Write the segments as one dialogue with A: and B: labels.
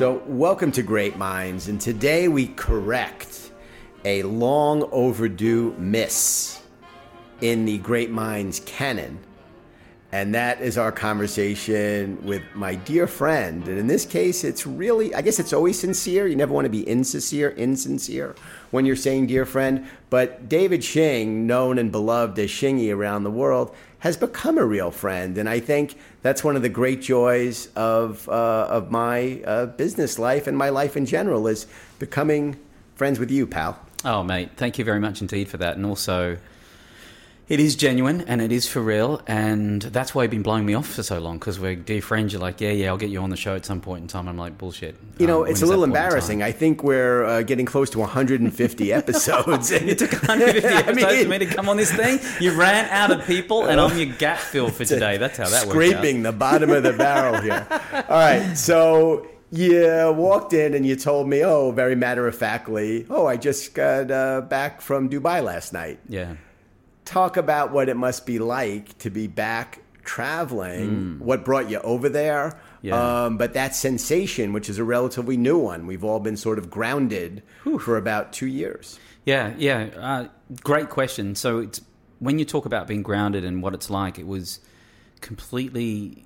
A: So, welcome to Great Minds, and today we correct a long overdue miss in the Great Minds canon. And that is our conversation with my dear friend. And in this case, it's really, I guess it's always sincere. You never want to be insincere, insincere when you're saying dear friend. But David Shing, known and beloved as Shingy around the world, has become a real friend. And I think that's one of the great joys of, uh, of my uh, business life and my life in general is becoming friends with you, pal.
B: Oh, mate, thank you very much indeed for that. And also, it is genuine and it is for real, and that's why you've been blowing me off for so long because we're dear friends. You're like, yeah, yeah, I'll get you on the show at some point in time. I'm like, bullshit.
A: You know, um, it's a little embarrassing. I think we're uh, getting close to 150 episodes.
B: it took 150 episodes I mean, for me to come on this thing. You ran out of people, and I'm your gap fill for today. That's how that
A: works. Scraping the bottom of the barrel here. All right, so you walked in and you told me, oh, very matter of factly, oh, I just got uh, back from Dubai last night.
B: Yeah
A: talk about what it must be like to be back traveling, mm. what brought you over there. Yeah. Um, but that sensation, which is a relatively new one, we've all been sort of grounded Whew. for about two years.
B: Yeah, yeah. Uh, great question. So it's when you talk about being grounded and what it's like, it was completely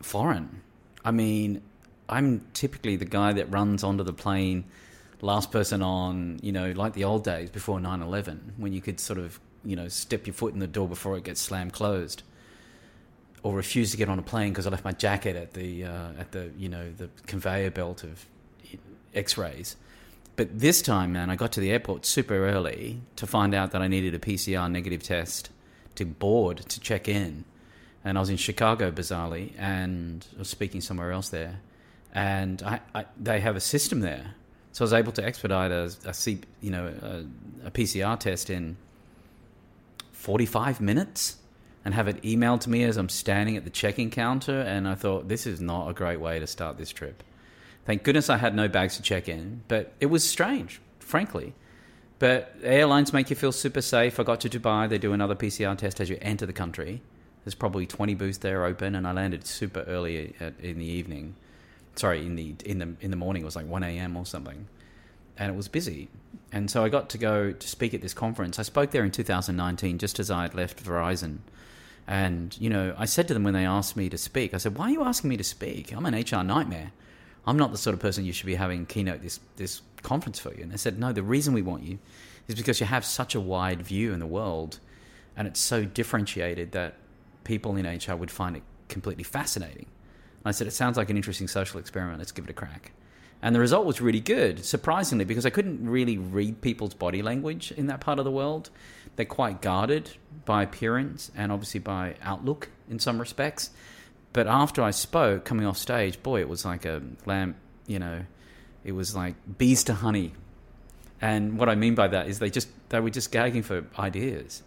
B: foreign. I mean, I'm typically the guy that runs onto the plane, last person on, you know, like the old days before 9 11, when you could sort of you know, step your foot in the door before it gets slammed closed, or refuse to get on a plane because I left my jacket at the uh, at the you know the conveyor belt of X-rays. But this time, man, I got to the airport super early to find out that I needed a PCR negative test to board to check in, and I was in Chicago bizarrely, and I was speaking somewhere else there, and I, I, they have a system there, so I was able to expedite a, a C, you know a, a PCR test in 45 minutes and have it emailed to me as I'm standing at the check-in counter. And I thought, this is not a great way to start this trip. Thank goodness I had no bags to check in, but it was strange, frankly. But airlines make you feel super safe. I got to Dubai. They do another PCR test as you enter the country. There's probably 20 booths there open, and I landed super early at, in the evening. Sorry, in the in the in the morning. It was like 1 a.m. or something and it was busy. And so I got to go to speak at this conference. I spoke there in 2019, just as I had left Verizon. And, you know, I said to them when they asked me to speak, I said, Why are you asking me to speak? I'm an HR nightmare. I'm not the sort of person you should be having keynote this, this conference for you. And they said, No, the reason we want you is because you have such a wide view in the world and it's so differentiated that people in HR would find it completely fascinating. And I said, It sounds like an interesting social experiment. Let's give it a crack. And the result was really good, surprisingly, because I couldn't really read people's body language in that part of the world. They're quite guarded by appearance and obviously by outlook in some respects. But after I spoke, coming off stage, boy, it was like a lamp, you know, it was like bees to honey. And what I mean by that is they just they were just gagging for ideas.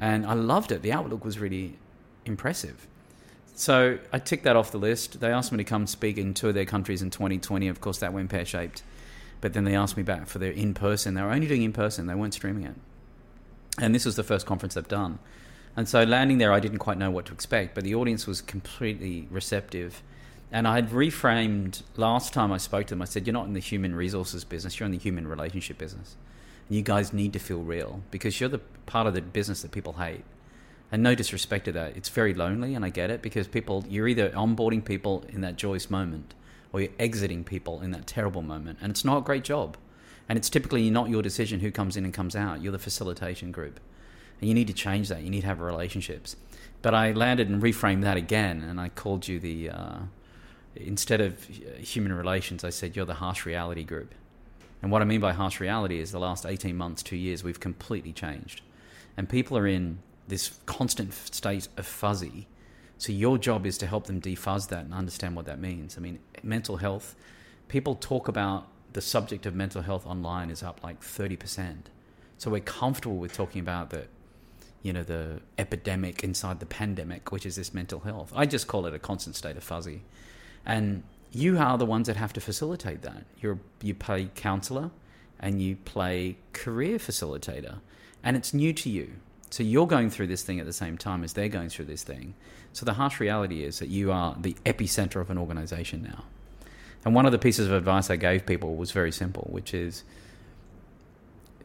B: And I loved it. The outlook was really impressive. So I ticked that off the list. They asked me to come speak in two of their countries in 2020. Of course, that went pear shaped. But then they asked me back for their in person. They were only doing in person, they weren't streaming it. And this was the first conference they've done. And so landing there, I didn't quite know what to expect, but the audience was completely receptive. And I had reframed last time I spoke to them, I said, You're not in the human resources business, you're in the human relationship business. And you guys need to feel real because you're the part of the business that people hate and no disrespect to that, it's very lonely, and I get it because people, you're either onboarding people in that joyous moment or you're exiting people in that terrible moment, and it's not a great job. And it's typically not your decision who comes in and comes out. You're the facilitation group, and you need to change that. You need to have relationships. But I landed and reframed that again, and I called you the uh, instead of human relations, I said you're the harsh reality group. And what I mean by harsh reality is the last 18 months, two years, we've completely changed. And people are in this constant state of fuzzy. So your job is to help them defuzz that and understand what that means. I mean, mental health, people talk about the subject of mental health online is up like 30%. So we're comfortable with talking about the you know the epidemic inside the pandemic, which is this mental health. I just call it a constant state of fuzzy. And you are the ones that have to facilitate that. You're you play counselor and you play career facilitator. And it's new to you. So you're going through this thing at the same time as they're going through this thing. So the harsh reality is that you are the epicenter of an organization now. And one of the pieces of advice I gave people was very simple, which is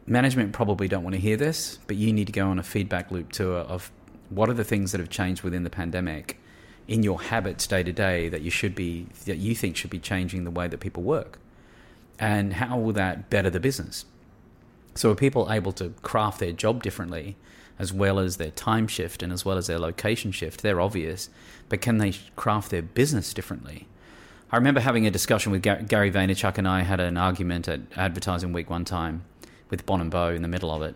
B: management probably don't want to hear this, but you need to go on a feedback loop tour of what are the things that have changed within the pandemic in your habits day to day that you should be that you think should be changing the way that people work and how will that better the business so are people able to craft their job differently as well as their time shift and as well as their location shift they're obvious but can they craft their business differently i remember having a discussion with gary vaynerchuk and i had an argument at advertising week one time with Bonin Bough in the middle of it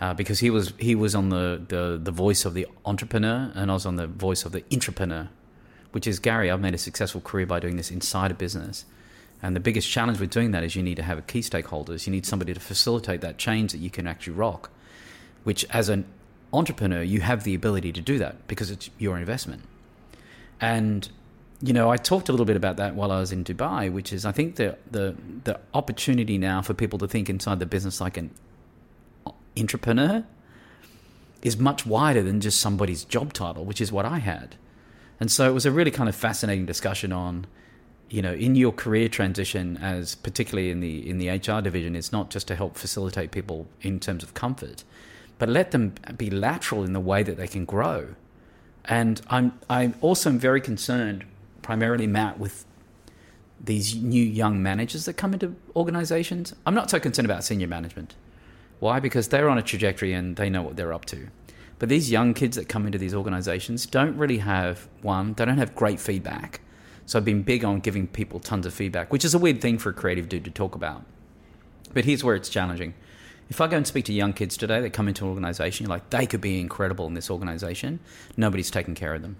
B: uh, because he was he was on the, the the voice of the entrepreneur and I was on the voice of the entrepreneur, which is Gary. I've made a successful career by doing this inside a business, and the biggest challenge with doing that is you need to have a key stakeholders. You need somebody to facilitate that change that you can actually rock. Which, as an entrepreneur, you have the ability to do that because it's your investment. And you know, I talked a little bit about that while I was in Dubai, which is I think the the the opportunity now for people to think inside the business like an entrepreneur is much wider than just somebody's job title, which is what I had. And so it was a really kind of fascinating discussion on, you know, in your career transition, as particularly in the in the HR division, it's not just to help facilitate people in terms of comfort, but let them be lateral in the way that they can grow. And I'm I'm also very concerned, primarily Matt, with these new young managers that come into organizations. I'm not so concerned about senior management. Why? Because they're on a trajectory and they know what they're up to. But these young kids that come into these organizations don't really have one, they don't have great feedback. So I've been big on giving people tons of feedback, which is a weird thing for a creative dude to talk about. But here's where it's challenging. If I go and speak to young kids today that come into an organization, you're like, they could be incredible in this organization, nobody's taking care of them.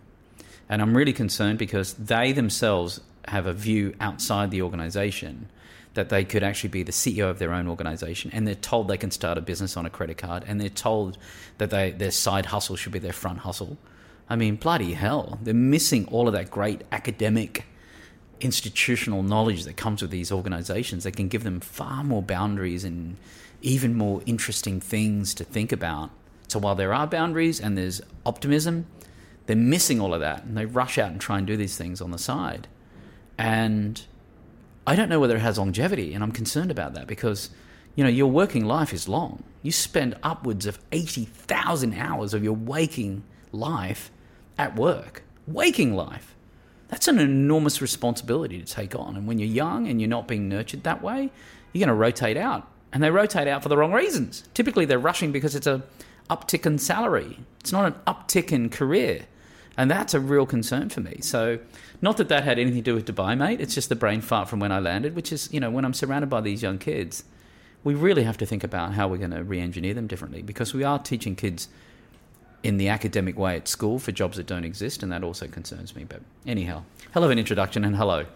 B: And I'm really concerned because they themselves have a view outside the organization that they could actually be the CEO of their own organization, and they're told they can start a business on a credit card, and they're told that they, their side hustle should be their front hustle. I mean, bloody hell, they're missing all of that great academic, institutional knowledge that comes with these organizations. that can give them far more boundaries and even more interesting things to think about. So while there are boundaries and there's optimism, they're missing all of that, and they rush out and try and do these things on the side. And I don't know whether it has longevity, and I'm concerned about that because, you know, your working life is long. You spend upwards of 80,000 hours of your waking life at work. Waking life. That's an enormous responsibility to take on. And when you're young and you're not being nurtured that way, you're going to rotate out. And they rotate out for the wrong reasons. Typically, they're rushing because it's a uptick in salary. It's not an uptick in career. And that's a real concern for me. So, not that that had anything to do with Dubai, mate. It's just the brain fart from when I landed, which is, you know, when I'm surrounded by these young kids, we really have to think about how we're going to re engineer them differently because we are teaching kids in the academic way at school for jobs that don't exist, and that also concerns me. But anyhow, hell of an introduction, and hello.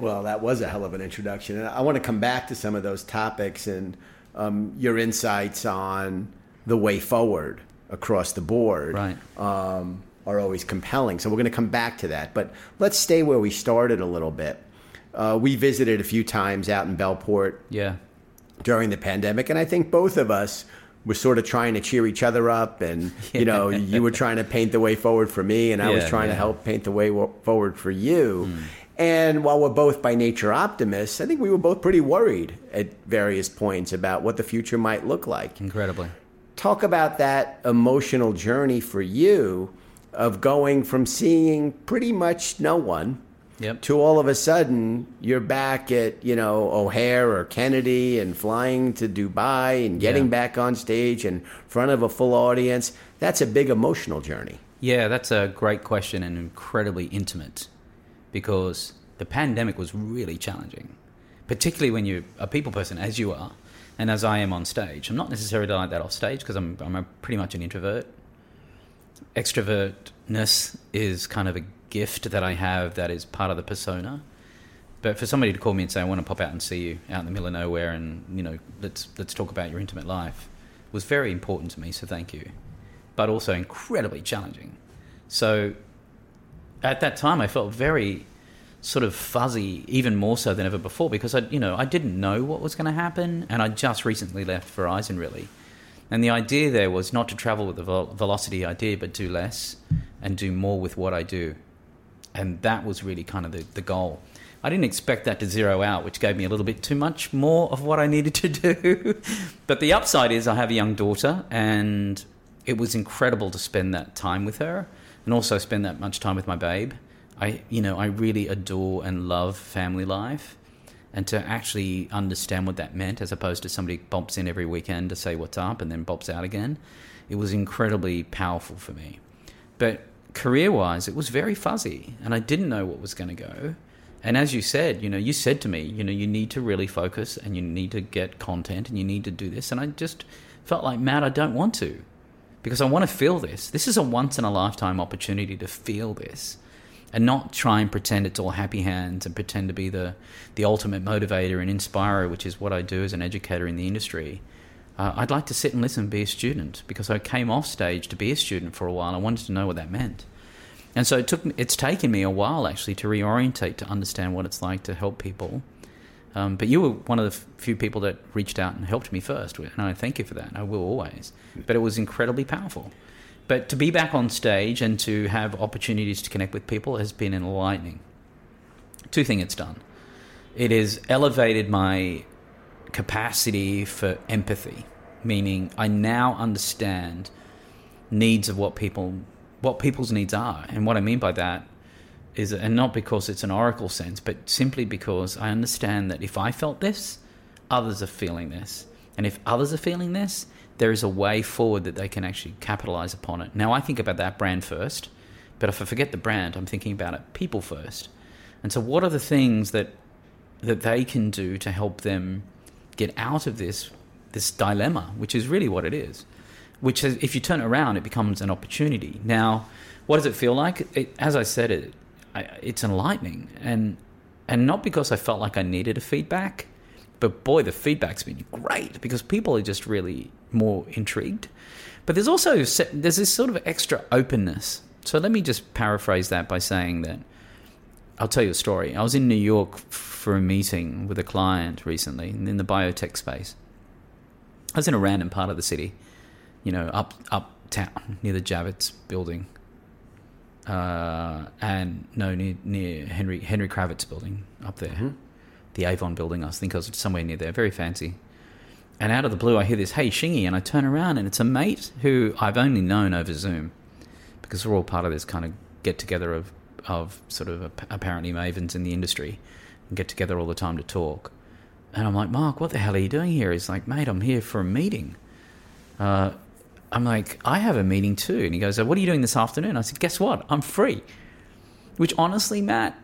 A: Well, that was a hell of an introduction. And I want to come back to some of those topics and um, your insights on the way forward across the board.
B: Right.
A: Um, are always compelling. So we're going to come back to that. But let's stay where we started a little bit. Uh, we visited a few times out in Bellport.
B: Yeah.
A: During the pandemic, and I think both of us were sort of trying to cheer each other up, and you know, you were trying to paint the way forward for me, and I yeah, was trying yeah. to help paint the way forward for you. Mm. And while we're both by nature optimists, I think we were both pretty worried at various points about what the future might look like.
B: Incredibly.
A: Talk about that emotional journey for you of going from seeing pretty much no one
B: yep.
A: to all of a sudden you're back at you know O'Hare or Kennedy and flying to Dubai and getting yeah. back on stage in front of a full audience. That's a big emotional journey.
B: Yeah, that's a great question and incredibly intimate because the pandemic was really challenging, particularly when you're a people person, as you are, and as I am on stage. I'm not necessarily like that off stage because I'm, I'm pretty much an introvert extrovertness is kind of a gift that I have that is part of the persona. But for somebody to call me and say, "I want to pop out and see you out in the middle of nowhere," and you know, let's let's talk about your intimate life, was very important to me. So thank you, but also incredibly challenging. So at that time, I felt very sort of fuzzy, even more so than ever before, because I, you know, I didn't know what was going to happen, and I just recently left Verizon, really. And the idea there was not to travel with the velocity idea, but do less and do more with what I do. and that was really kind of the, the goal. I didn't expect that to zero out, which gave me a little bit too much more of what I needed to do. but the upside is I have a young daughter, and it was incredible to spend that time with her, and also spend that much time with my babe. I, you know, I really adore and love family life, and to actually understand what that meant, as opposed to somebody bumps in every weekend to say what's up and then bumps out again, it was incredibly powerful for me. But career-wise, it was very fuzzy, and I didn't know what was going to go. And as you said, you know, you said to me, you know, you need to really focus and you need to get content and you need to do this. And I just felt like, Matt, I don't want to because I want to feel this. This is a once in a lifetime opportunity to feel this and not try and pretend it's all happy hands and pretend to be the, the ultimate motivator and inspirer, which is what I do as an educator in the industry. Uh, I'd like to sit and listen and be a student because I came off stage to be a student for a while. I wanted to know what that meant. And so it took it's taken me a while actually to reorientate to understand what it's like to help people. Um, but you were one of the few people that reached out and helped me first, and I thank you for that. I will always. But it was incredibly powerful. But to be back on stage and to have opportunities to connect with people has been enlightening. Two things it's done. It has elevated my capacity for empathy, meaning I now understand needs of what people what people's needs are. And what I mean by that is, and not because it's an oracle sense, but simply because I understand that if I felt this, others are feeling this. And if others are feeling this, there is a way forward that they can actually capitalize upon it. Now, I think about that brand first, but if I forget the brand, I'm thinking about it people first. And so, what are the things that that they can do to help them get out of this this dilemma, which is really what it is? which is, if you turn it around, it becomes an opportunity. Now, what does it feel like? It, as I said, it, I, it's enlightening, and and not because I felt like I needed a feedback, but boy, the feedback's been great because people are just really more intrigued. But there's also there's this sort of extra openness. So let me just paraphrase that by saying that I'll tell you a story. I was in New York for a meeting with a client recently in the biotech space. I was in a random part of the city you know, up uptown near the Javits building, uh, and no, near near Henry Henry Kravis building up there, mm-hmm. the Avon building. I think I was somewhere near there, very fancy. And out of the blue, I hear this, "Hey, Shingy," and I turn around, and it's a mate who I've only known over Zoom, because we're all part of this kind of get together of of sort of apparently mavens in the industry, and get together all the time to talk. And I'm like, Mark, what the hell are you doing here? He's like, mate, I'm here for a meeting. Uh, I'm like, I have a meeting too. And he goes, What are you doing this afternoon? I said, Guess what? I'm free. Which honestly, Matt,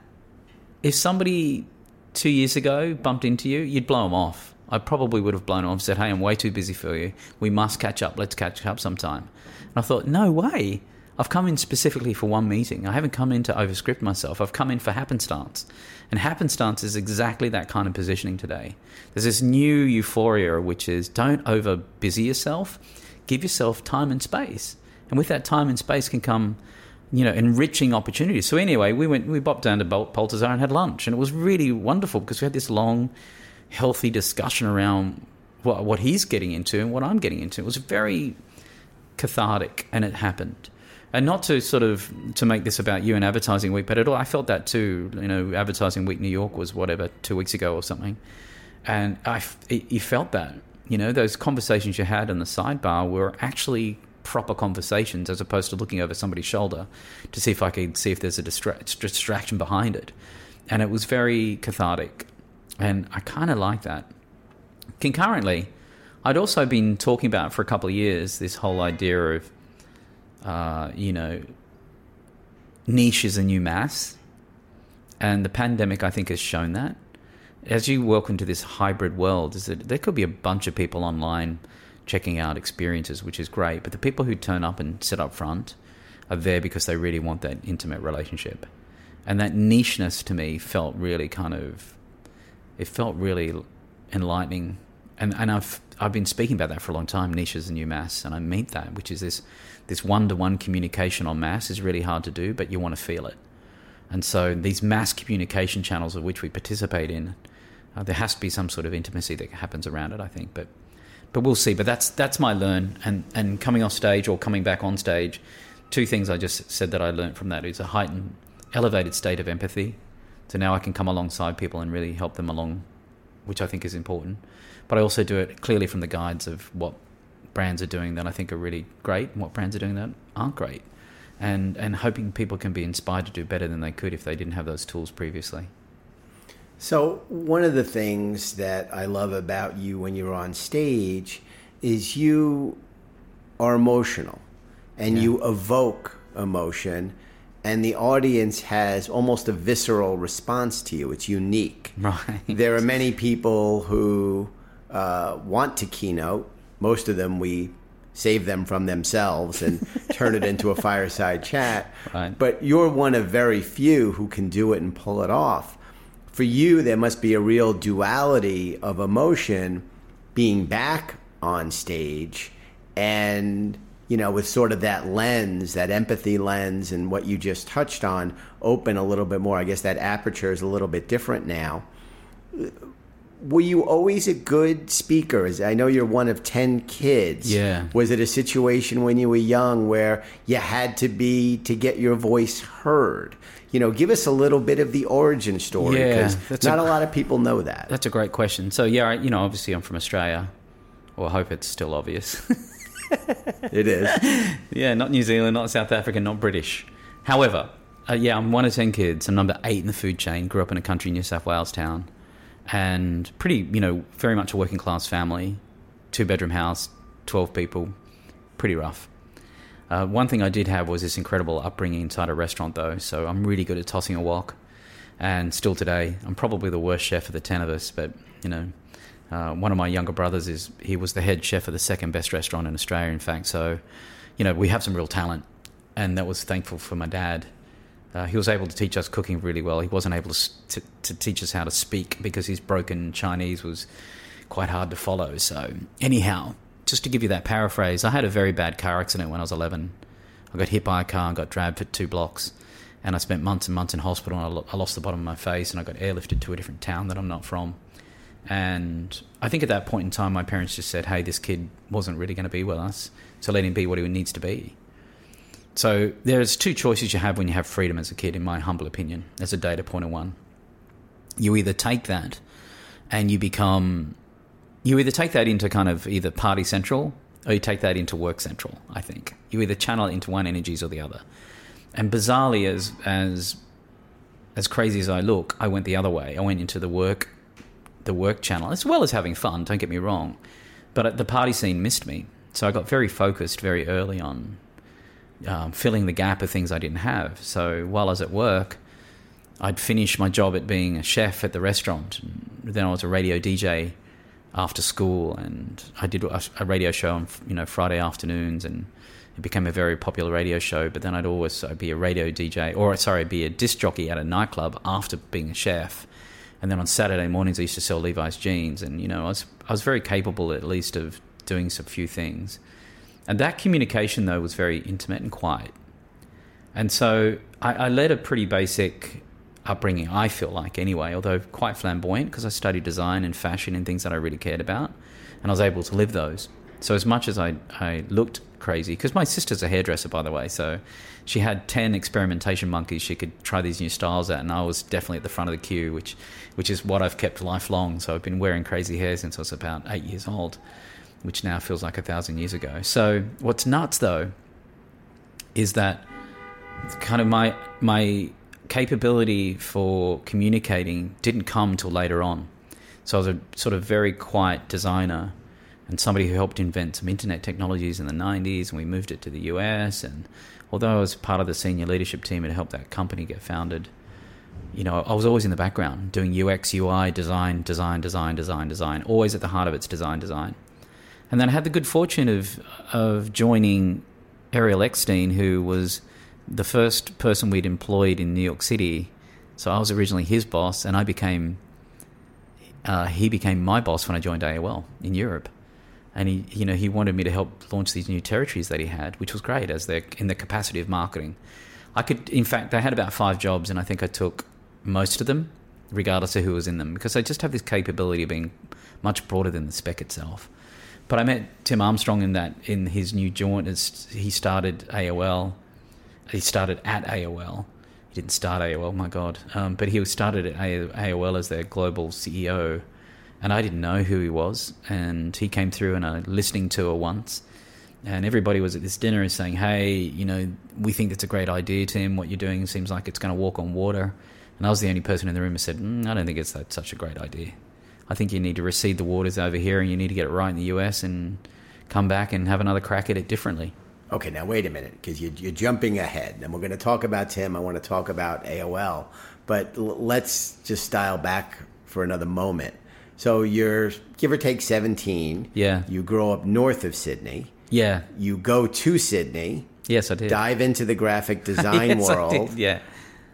B: if somebody two years ago bumped into you, you'd blow them off. I probably would have blown off said, Hey, I'm way too busy for you. We must catch up. Let's catch up sometime. And I thought, No way. I've come in specifically for one meeting. I haven't come in to overscript myself. I've come in for happenstance. And happenstance is exactly that kind of positioning today. There's this new euphoria, which is don't over busy yourself give yourself time and space. And with that time and space can come, you know, enriching opportunities. So anyway, we went, we bopped down to Balthazar and had lunch, and it was really wonderful because we had this long, healthy discussion around what, what he's getting into and what I'm getting into. It was very cathartic, and it happened. And not to sort of to make this about you and advertising week, but at all, I felt that too. You know, advertising week New York was whatever two weeks ago or something, and I you felt that you know, those conversations you had in the sidebar were actually proper conversations as opposed to looking over somebody's shoulder to see if I could see if there's a distra- distraction behind it. And it was very cathartic. And I kind of like that. Concurrently, I'd also been talking about for a couple of years this whole idea of, uh, you know, niche is a new mass. And the pandemic, I think, has shown that as you walk into this hybrid world, is that there could be a bunch of people online checking out experiences, which is great. But the people who turn up and sit up front are there because they really want that intimate relationship. And that nicheness to me felt really kind of, it felt really enlightening. And, and I've, I've been speaking about that for a long time, niche is a new mass. And I meet that, which is this, this one-to-one communication on mass is really hard to do, but you want to feel it. And so these mass communication channels of which we participate in uh, there has to be some sort of intimacy that happens around it, I think. But but we'll see. But that's that's my learn. And and coming off stage or coming back on stage, two things I just said that I learned from that is a heightened elevated state of empathy. So now I can come alongside people and really help them along, which I think is important. But I also do it clearly from the guides of what brands are doing that I think are really great and what brands are doing that aren't great. And, and hoping people can be inspired to do better than they could if they didn't have those tools previously.
A: So, one of the things that I love about you when you're on stage is you are emotional and
B: Yeah.
A: you evoke emotion, and the audience has almost a visceral response to you. It's unique.
B: Right.
A: There are many people who uh, want to keynote. Most of them we save them from themselves and turn it into a fireside chat.
B: Right.
A: But you're one of very few who can do it and pull it off. For you, there must be a real duality of emotion being back on stage and you know with sort of that lens that empathy lens and what you just touched on open a little bit more. I guess that aperture is a little bit different now. Were you always a good speaker? I know you're one of 10 kids.
B: Yeah.
A: was it a situation when you were young where you had to be to get your voice heard you know give us a little bit of the origin story because
B: that's
A: not
B: a-
A: a lot of people know that
B: That's a great question. So yeah, I, you know, obviously I'm from Australia. Well, I hope it's still obvious.
A: it is
B: yeah, not New Zealand, not South Africa, not British. However, uh, yeah, I'm one of ten kids. I'm number eight in the food chain. Grew up in a country New South Wales town, and pretty, you know, very much a working class family. Two bedroom house, twelve people, pretty rough. Uh, one thing I did have was this incredible upbringing inside a restaurant, though. So I'm really good at tossing a wok, and still today, I'm probably the worst chef of the ten of us. But you know, uh, one of my younger brothers is he was the head chef of the second best restaurant in Australia, in fact. So, you know, we have some real talent, and that was thankful for my dad. Uh, he was able to teach us cooking really well. He wasn't able to, to to teach us how to speak because his broken Chinese was quite hard to follow. So, anyhow, just to give you that paraphrase, I had a very bad car accident when I was 11. I got hit by a car and got dragged for two blocks. And I spent months and months in hospital. And I, lost the bottom of my face and I got airlifted to a different town that I'm not from. And I think at that point in time, my parents just said, hey, this kid wasn't really going to be with us. So let him be what he needs to be. So there's two choices you have when you have freedom as a kid, in my humble opinion, as a data point of one. You either take that and you become, you either take that into kind of either party central or you take that into work central, I think. You either channel it into one energies or the other. And bizarrely, as, as, as crazy as I look, I went the other way. I went into the work, the work channel, as well as having fun, don't get me wrong. But the party scene missed me. So I got very focused very early on um, filling the gap of things I didn't have. So while I was at work, I'd finish my job at being a chef at the restaurant. Then I was a radio DJ after school, and I did a, radio show on you know Friday afternoons, and it became a very popular radio show. But then I'd always I'd be a radio DJ, or sorry, I'd be a disc jockey at a nightclub after being a chef. And then on Saturday mornings, I used to sell Levi's jeans, and you know I was I was very capable at least of doing some few things. And that communication, though, was very intimate and quiet. And so I, I led a pretty basic upbringing, I feel like, anyway, although quite flamboyant because I studied design and fashion and things that I really cared about. And I was able to live those. So as much as I, I looked crazy, because my sister's a hairdresser, by the way, so she had 10 experimentation monkeys she could try these new styles at, and I was definitely at the front of the queue, which, which is what I've kept lifelong. So I've been wearing crazy hair since I was about eight years old which now feels like a thousand years ago. So what's nuts though is that kind of my my capability for communicating didn't come till later on. So I was a sort of very quiet designer and somebody who helped invent some internet technologies in the 90s and we moved it to the US and although I was part of the senior leadership team and helped that company get founded you know, I was always in the background doing UX, UI, design, design, design, design, design. Always at the heart of it's design, design. And then I had the good fortune of of joining Ariel Eckstein, who was the first person we'd employed in New York City. So I was originally his boss, and I became uh, he became my boss when I joined AOL in Europe. And he, you know, he wanted me to help launch these new territories that he had, which was great as their in the capacity of marketing. I could, in fact, they had about five jobs, and I think I took most of them, regardless of who was in them, because they just have this capability of being much broader than the spec itself. But I met Tim Armstrong in that in his new joint. As he started AOL, he started at AOL. He didn't start AOL, my God. Um, but he was started at AOL as their global CEO. And I didn't know who he was. And he came through on a listening tour once. And everybody was at this dinner and saying, hey, you know, we think it's a great idea, Tim. What you're doing seems like it's going to walk on water. And I was the only person in the room who said, mm, I don't think it's that, such a great idea. I think you need to recede the waters over here and you need to get it right in the US and come back and have another crack at it differently.
A: Okay, now wait a minute, because you're, you're, jumping ahead, and we're going to talk about Tim. I want to talk about AOL, but l- let's just dial back for another moment. So you're give or take 17.
B: Yeah.
A: You grow up north of Sydney.
B: Yeah.
A: You go to Sydney.
B: Yes, I did.
A: Dive into the graphic design
B: yes,
A: world.
B: Yeah.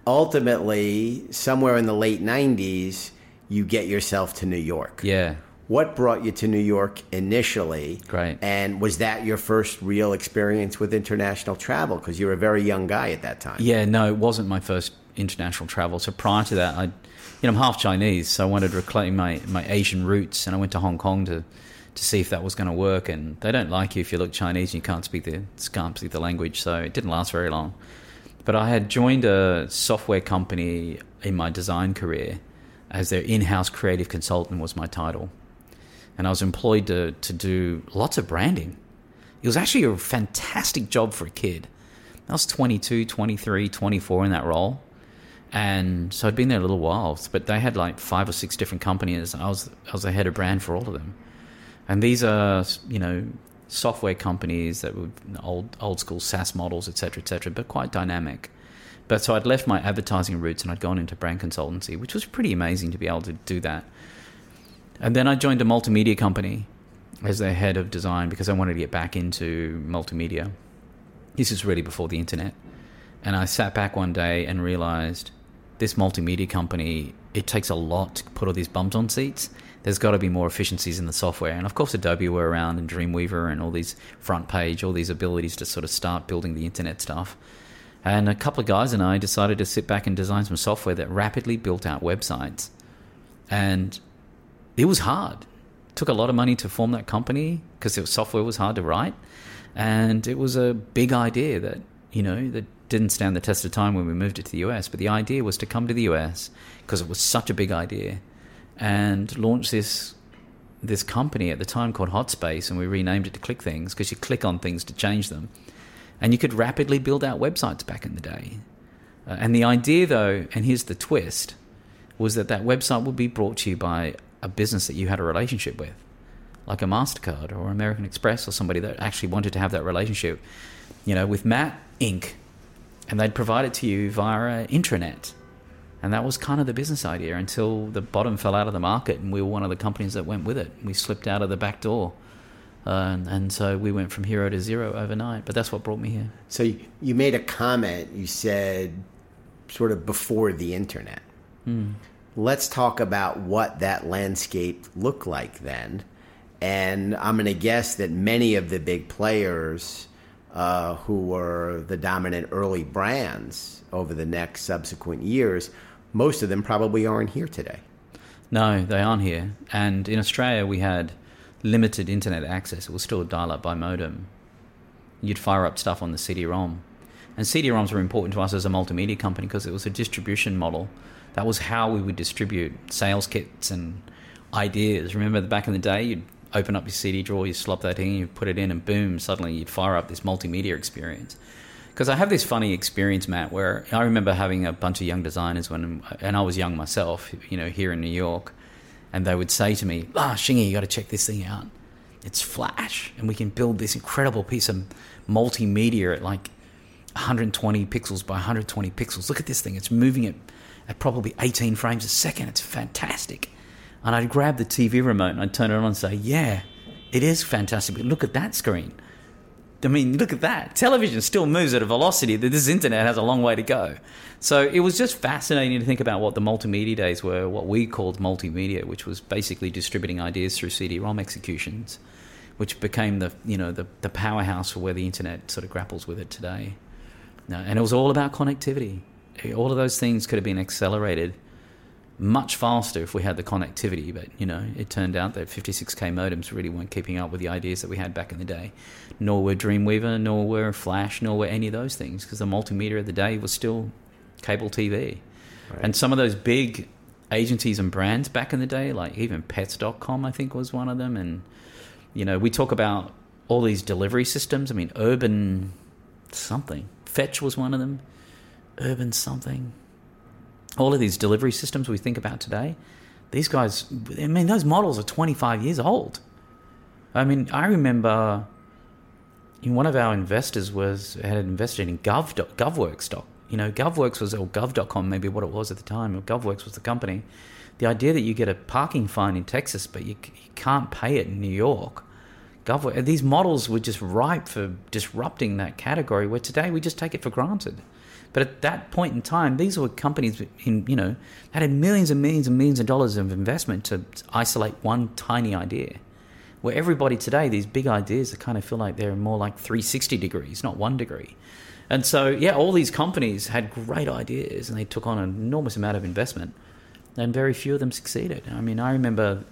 A: Ultimately, somewhere in the late 90s, you get yourself to New York.
B: Yeah.
A: What brought you to New York initially?
B: Great.
A: And was that your first real experience with international travel? Because you were a very young guy at that time.
B: Yeah, no, it wasn't my first international travel. So prior to that, I, you know, I'm half Chinese, so I wanted to reclaim my, my Asian roots, and I went to Hong Kong to to see if that was going to work. And they don't like you if you look Chinese and you can't speak the can't speak the language. So it didn't last very long. But I had joined a software company in my design career as their in-house creative consultant was my title and I was employed to, to do lots of branding. It was actually a fantastic job for a kid. I was 22, 23, 24 in that role. And so I'd been there a little while, but they had like five or six different companies. I was, I was the head of brand for all of them. And these are, you know, software companies that were old, old school SaaS models, et cetera, et cetera, but quite dynamic. But so I'd left my advertising roots and I'd gone into brand consultancy, which was pretty amazing to be able to do that and then I joined a multimedia company as their head of design because I wanted to get back into multimedia. This is really before the internet. And I sat back one day and realized this multimedia company, it takes a lot to put all these bums on seats. There's got to be more efficiencies in the software. And of course, Adobe were around and Dreamweaver and all these front page, all these abilities to sort of start building the internet stuff. And a couple of guys and I decided to sit back and design some software that rapidly built out websites. And it was hard. It took a lot of money to form that company because the software was hard to write, and it was a big idea that you know that didn't stand the test of time when we moved it to the US. But the idea was to come to the US because it was such a big idea and launch this this company at the time called Hotspace, and we renamed it to Click Things because you click on things to change them, and you could rapidly build out websites back in the day. Uh, and the idea, though, and here's the twist, was that that website would be brought to you by a business that you had a relationship with, like a MasterCard or American Express or somebody that actually wanted to have that relationship, you know, with Matt Inc. And they'd provide it to you via intranet. And that was kind of the business idea until the bottom fell out of the market and we were one of the companies that went with it. We slipped out of the back door. Uh, and, and, so we went from hero to zero overnight. But that's what brought me here.
A: So you made a comment. You said sort of before the internet.
B: Hmm
A: let's talk about what that landscape looked like then. And I'm going to guess that many of the big players uh, who were the dominant early brands over the next subsequent years, most of them probably aren't here today.
B: No, they aren't here. And in Australia, we had limited internet access. It was still dial up by modem. You'd fire up stuff on the CD ROM. And CD ROMs were important to us as a multimedia company because it was a distribution model that was how we would distribute sales kits and ideas. Remember back in the day, you'd open up your CD drawer, you slop that in, you put it in, and boom, suddenly you'd fire up this multimedia experience. Because I have this funny experience, Matt, where I remember having a bunch of young designers when, and I was young myself, you know, here in New York, and they would say to me, "Ah, Shingy, you got to check this thing out. It's Flash, and we can build this incredible piece of multimedia at like 120 pixels by 120 pixels. Look at this thing; it's moving at at probably 18 frames a second. It's fantastic. And I'd grab the TV remote and I'd turn it on and say, Yeah, it is fantastic. But look at that screen. I mean, look at that. Television still moves at a velocity that this internet has a long way to go. So it was just fascinating to think about what the multimedia days were, what we called multimedia, which was basically distributing ideas through CD-ROM executions, which became the you know the, the powerhouse for where the internet sort of grapples with it today. And it was all about connectivity all of those things could have been accelerated much faster if we had the connectivity. But you know, it turned out that 56k modems really weren't keeping up with the ideas that we had back in the day. Nor were Dreamweaver, nor were Flash, nor were any of those things because the multimeter of the day was still cable TV.
A: Right.
B: And some of those big agencies and brands back in the day, like even pets.com, I think was one of them. And, you know, we talk about all these delivery systems. I mean, urban something. Fetch was one of them. Urban something. All of these delivery systems we think about today, these guys, I mean, those models are 25 years old. I mean, I remember one of our investors was had invested in Gov, GovWorks stock. You know, GovWorks was, or Gov.com, maybe what it was at the time, GovWorks was the company. The idea that you get a parking fine in Texas, but you, you can't pay it in New York. Gov, these models were just ripe for disrupting that category, where today we just take it for granted. But at that point in time, these were companies in, you know, that had millions and millions and millions of dollars of investment to isolate one tiny idea where everybody today, these big ideas, they kind of feel like they're more like 360 degrees, not one degree. And so, yeah, all these companies had great ideas and they took on an enormous amount of investment, and very few of them succeeded. I mean, I remember,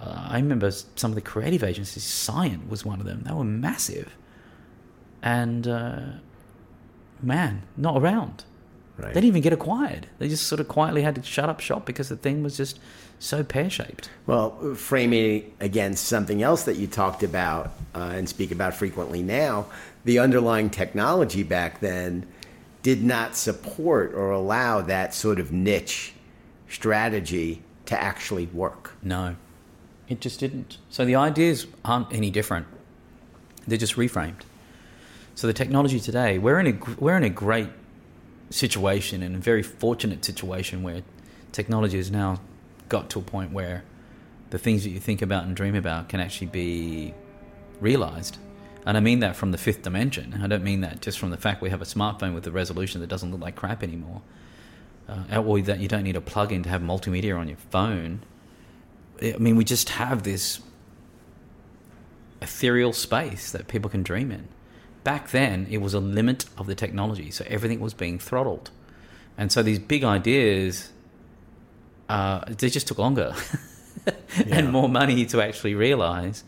B: uh, I remember some of the creative agencies. Scient was one of them. They were massive, and uh, man, not around. Right. They didn't even get acquired. They just sort of quietly had to shut up shop because the thing was just so pear shaped.
A: Well, framing against something else that you talked about uh, and speak about frequently now, the underlying technology back then did not support or allow that sort of niche strategy to actually work.
B: No, it just didn't. So the ideas aren't any different, they're just reframed. So the technology today, we're in a, we're in a great situation and a very fortunate situation where technology has now got to a point where the things that you think about and dream about can actually be realized. And I mean that from the fifth dimension. I don't mean that just from the fact we have a smartphone with a resolution that doesn't look like crap anymore. Uh, or that you don't need a plug in to have multimedia on your phone. I mean, we just have this ethereal space that people can dream in. Back then, it was a limit of the technology, so everything was being throttled. And so these big ideas uh, they just took longer and more money to actually realize.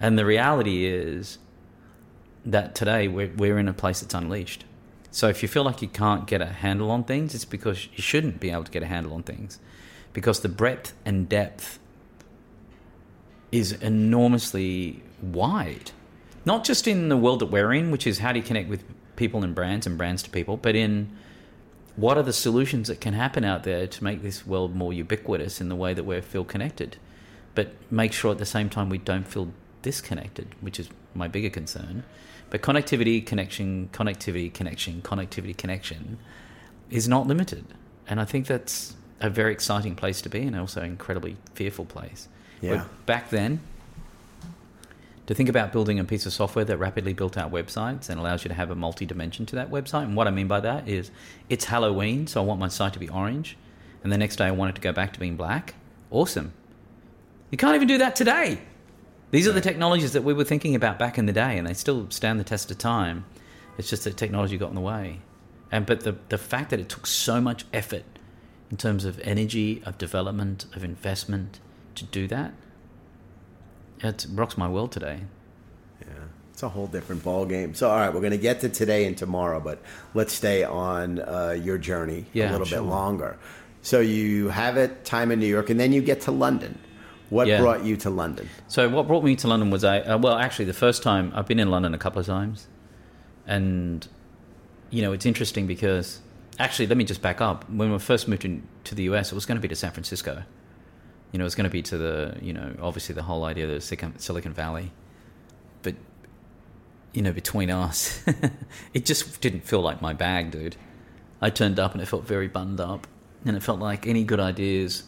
B: And the reality is that today we're, we're in a place that's unleashed. So if you feel like you can't get a handle on things, it's because you shouldn't be able to get a handle on things. Because the breadth and depth is enormously wide. Not just in the world that we're in, which is how do you connect with people and brands and brands to people, but in what are the solutions that can happen out there to make this world more ubiquitous in the way that we feel connected, but make sure at the same time we don't feel disconnected, which is my bigger concern. But connectivity, connection, connectivity, connection, connectivity, connection is not limited. And I think that's a very exciting place to be and also an incredibly fearful place.
A: Yeah.
B: back then, to think about building a piece of software that rapidly built out websites and allows you to have a multi dimension to that website. And what I mean by that is it's Halloween, so I want my site to be orange, and the next day I want it to go back to being black. Awesome. You can't even do that today. These are the technologies that we were thinking about back in the day, and they still stand the test of time. It's just that technology got in the way. And but the the fact that it took so much effort in terms of energy, of development, of investment to do that it rocks my world today.
A: Yeah, it's a whole different ball game. So, all right, we're going to get to today and tomorrow, but let's stay on uh, your journey
B: yeah,
A: a little
B: sure.
A: bit longer. So you have it time in New York, and then you get to London. What
B: yeah.
A: brought you to London?
B: So what brought me to London was I uh, well actually the first time I've been in London a couple of times, and you know it's interesting because actually let me just back up. When we first moved in, to the US, it was going to be to San Francisco you know, it's going to be to the, you know, obviously the whole idea of the Silicon Valley. But, you know, between us, it just didn't feel like my bag, dude. I turned up and it felt very buttoned up. And it felt like any good ideas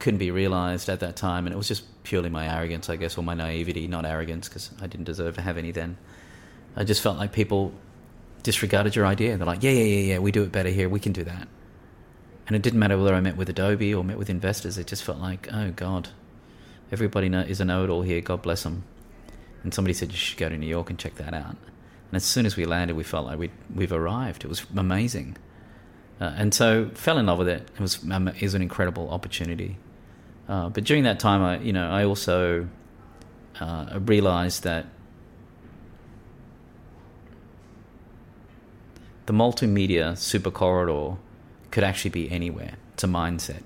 B: couldn't be realized at that time. And it was just purely my arrogance, I guess, or my naivety, not arrogance, because I didn't deserve to have any then. I just felt like people disregarded your idea. They're like, yeah, yeah, yeah, yeah, we do it better here. We can do that. And it didn't matter whether I met with Adobe or met with investors. It just felt like, oh God, everybody is a know-it-all here. God bless them. And somebody said you should go to New York and check that out. And as soon as we landed, we felt like we'd, we've arrived. It was amazing. Uh, and so fell in love with it. It was, um, it was an incredible opportunity. Uh, but during that time, I, you know, I also uh, realized that the multimedia super corridor could actually be anywhere. It's a mindset.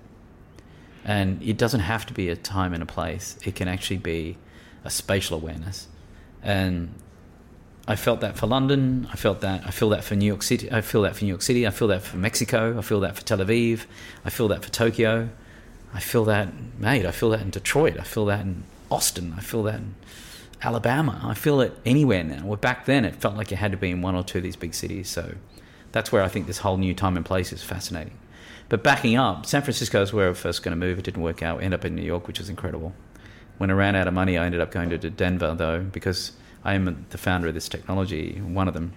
B: And it doesn't have to be a time and a place, it can actually be a spatial awareness. And I felt that for London. I felt that. I feel that for New York City. I feel that for New York City. I feel that for Mexico. I feel that for Tel Aviv. I feel that for Tokyo. I feel that, mate. I feel that in Detroit. I feel that in Austin. I feel that in Alabama. I feel it anywhere now. Well, back then it felt like you had to be in one or two of these big cities. So that's where I think this whole new time and place is fascinating. But backing up, San Francisco is where I was first going to move. It didn't work out. Ended up in New York, which was incredible. When I ran out of money, I ended up going to Denver though because I am the founder of this technology, one of them.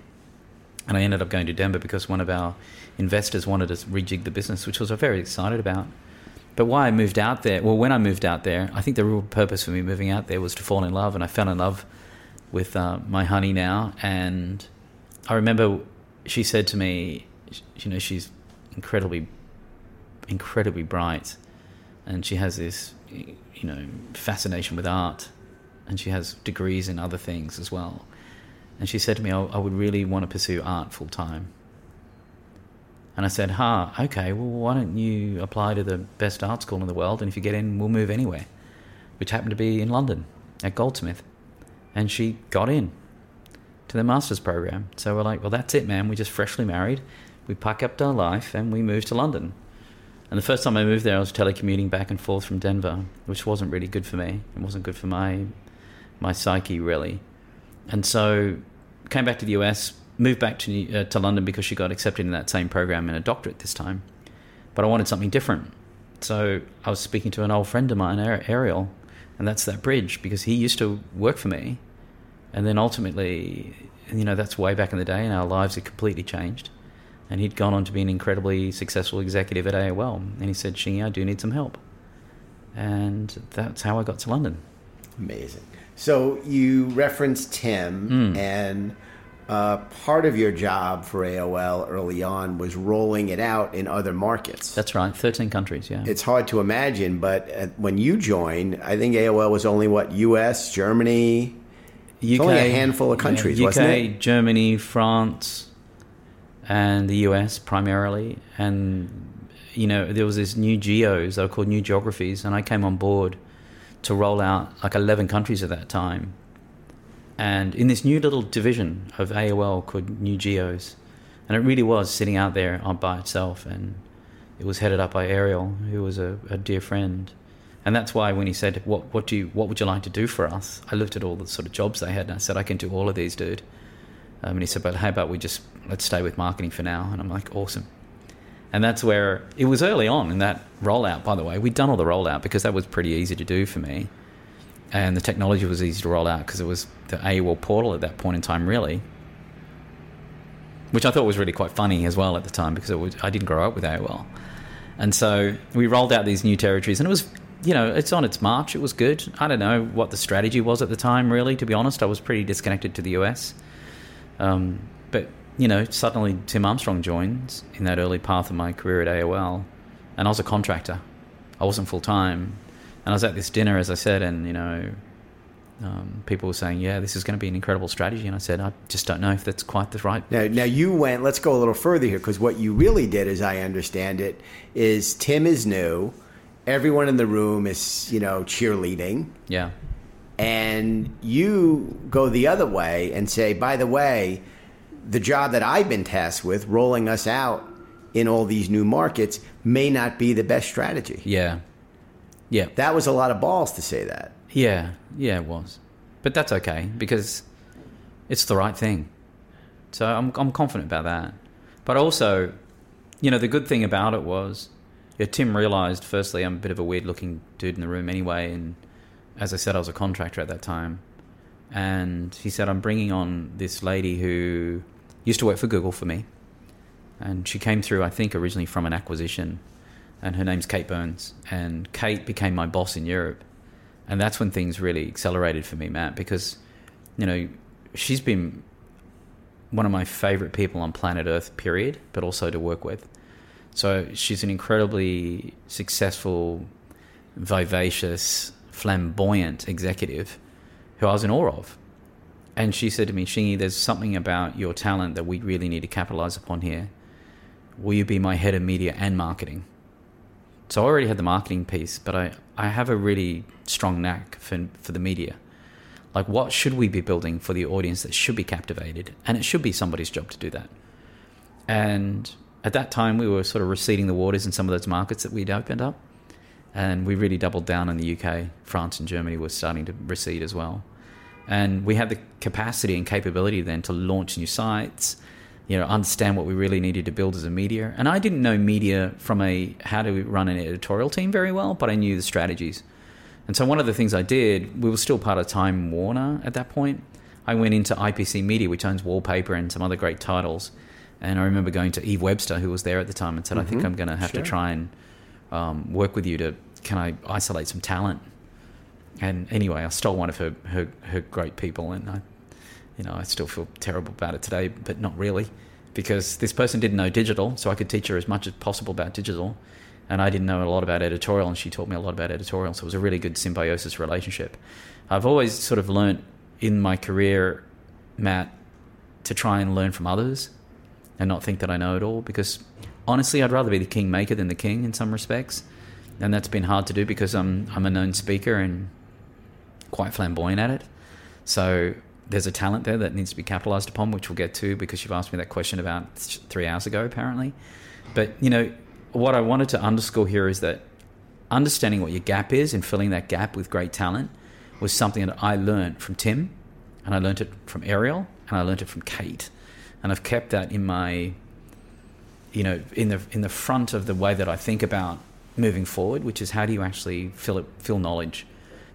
B: And I ended up going to Denver because one of our investors wanted to rejig the business, which was very excited about. But why I moved out there, well, when I moved out there, I think the real purpose for me moving out there was to fall in love. And I fell in love with uh, my honey now. And I remember she said to me, you know, she's incredibly, incredibly bright. And she has this, you know, fascination with art and she has degrees in other things as well. And she said to me, I, I would really want to pursue art full time. And I said, "Ha, huh, okay, well, why don't you apply to the best art school in the world? And if you get in, we'll move anywhere, which happened to be in London at Goldsmith. And she got in to the master's program. So we're like, well, that's it, man. We just freshly married. We pack up our life and we moved to London. And the first time I moved there, I was telecommuting back and forth from Denver, which wasn't really good for me. It wasn't good for my my psyche really. And so came back to the US, moved back to uh, to London because she got accepted in that same program in a doctorate this time. But I wanted something different. So I was speaking to an old friend of mine, Ariel, and that's that bridge because he used to work for me. And then ultimately, you know, that's way back in the day, and our lives had completely changed. And he'd gone on to be an incredibly successful executive at AOL. And he said, Shingy, I do need some help. And that's how I got to London.
A: Amazing. So you referenced Tim, mm. and uh, part of your job for AOL early on was rolling it out in other markets.
B: That's right, 13 countries, yeah.
A: It's hard to imagine, but uh, when you joined, I think AOL was only what, US, Germany? UK, only a handful of countries,
B: yeah,
A: UK,
B: Germany, France, and the US primarily. And, you know, there was this new geos, they were called new geographies, and I came on board to roll out like 11 countries at that time. And in this new little division of AOL called New Geos. And it really was sitting out there by itself. And it was headed up by Ariel, who was a, a dear friend. And that's why when he said, what, what, do you, what would you like to do for us? I looked at all the sort of jobs they had and I said, I can do all of these, dude. Um, and he said, but how about we just, let's stay with marketing for now? And I'm like, awesome. And that's where it was early on in that rollout, by the way. We'd done all the rollout because that was pretty easy to do for me. And the technology was easy to roll out because it was the AOL portal at that point in time, really. Which I thought was really quite funny as well at the time because was, I didn't grow up with AOL. And so we rolled out these new territories and it was, you know, it's on its march. It was good. I don't know what the strategy was at the time, really, to be honest. I was pretty disconnected to the US. Um, but you know, suddenly Tim Armstrong joins in that early path of my career at AOL, and I was a contractor. I wasn't full time, and I was at this dinner, as I said, and you know, um, people were saying, "Yeah, this is going to be an incredible strategy," and I said, "I just don't know if that's quite the right."
A: Now, now you went. Let's go a little further here, because what you really did, as I understand it, is Tim is new. Everyone in the room is, you know, cheerleading.
B: Yeah.
A: And you go the other way and say, by the way, the job that I've been tasked with, rolling us out in all these new markets, may not be the best strategy.
B: Yeah. Yeah.
A: That was a lot of balls to say that.
B: Yeah. Yeah, it was. But that's okay because it's the right thing. So I'm, I'm confident about that. But also, you know, the good thing about it was, yeah, Tim realized, firstly, I'm a bit of a weird looking dude in the room anyway. And as I said, I was a contractor at that time. And he said, I'm bringing on this lady who used to work for Google for me. And she came through, I think, originally from an acquisition. And her name's Kate Burns. And Kate became my boss in Europe. And that's when things really accelerated for me, Matt, because, you know, she's been one of my favorite people on planet Earth, period, but also to work with. So she's an incredibly successful, vivacious, flamboyant executive who I was in awe of. And she said to me, Shingy, there's something about your talent that we really need to capitalize upon here. will you be my head of media and marketing? So I already had the marketing piece, but I, I have a really strong knack for, for the media. Like, what should we be building for the audience that should be captivated? And it should be somebody's job to do that. And at that time, we were sort of receding the waters in some of those markets that we'd opened up. And we really doubled down in the UK. France and Germany were starting to recede as well. And we had the capacity and capability then to launch new sites, you know, understand what we really needed to build as a media. And I didn't know media from a how to run an editorial team very well, but I knew the strategies. And so one of the things I did, we were still part of Time Warner at that point. I went into IPC Media, which owns Wallpaper and some other great titles. And I remember going to Eve Webster, who was there at the time, and said, mm-hmm. "I think mm-hmm. I'm going to have sure. to try and um, work with you to can I isolate some talent?" And anyway, I stole one of her her, her great people, and I, you know, I still feel terrible about it today, but not really, because this person didn't know digital, so I could teach her as much as possible about digital and I didn't know a lot about editorial, and she taught me a lot about editorial. So it was a really good symbiosis relationship. I've always sort of learned in my career, Matt, to try and learn from others and not think that I know it all. Because honestly, I'd rather be the kingmaker than the king in some respects, and that's been hard to do because I'm I'm a known speaker and quite flamboyant at it. So there's a talent there that needs to be capitalized upon, which we'll get to because you've asked me that question about three hours ago, apparently. But you know, what I wanted to underscore here is that understanding what your gap is and filling that gap with great talent was something that I learned from Tim, and I learned it from Ariel, and I learned it from Kate, and I've kept that in my, you know, in the in the front of the way that I think about moving forward, which is how do you actually fill it, fill knowledge,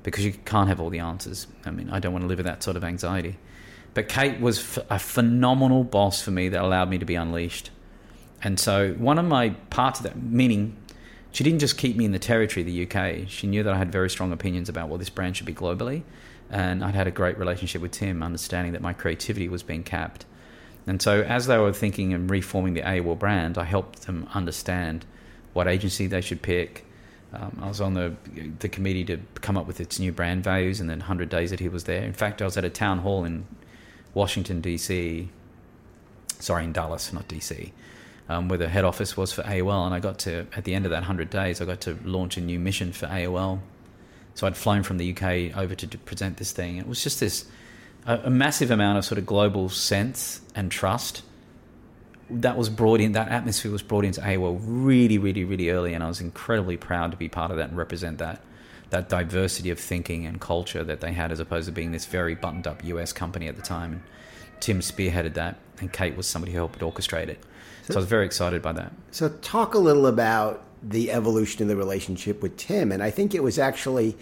B: because you can't have all the answers. I mean, I don't want to live with that sort of anxiety. But Kate was a phenomenal boss for me that allowed me to be unleashed and so one of my parts of that, meaning she didn't just keep me in the territory, of the UK. She knew that I had very strong opinions about what this brand should be globally. And I'd had a great relationship with Tim, understanding that my creativity was being capped. And so as they were thinking and reforming the AOL brand, I helped them understand what agency they should pick. Um, I was on the the committee to come up with its new brand values, and then 100 days that he was there. In fact, I was at a town hall in Washington D.C. Sorry, in Dallas, not D.C um, where the head office was for AOL, and I got to at the end of that hundred days, I got to launch a new mission for AOL. So I'd flown from the UK over to present this thing. It was just this a, a, massive amount of sort of global sense and trust that was brought in. That atmosphere was brought into AOL really, really, really early, and I was incredibly proud to be part of that and represent that that diversity of thinking and culture that they had, as opposed to being this very buttoned up US company at the time. And Tim spearheaded that, and Kate was somebody who helped orchestrate it. So, so, I was very excited by that.
A: So talk a little about the evolution of the relationship with Tim, and I think it was actually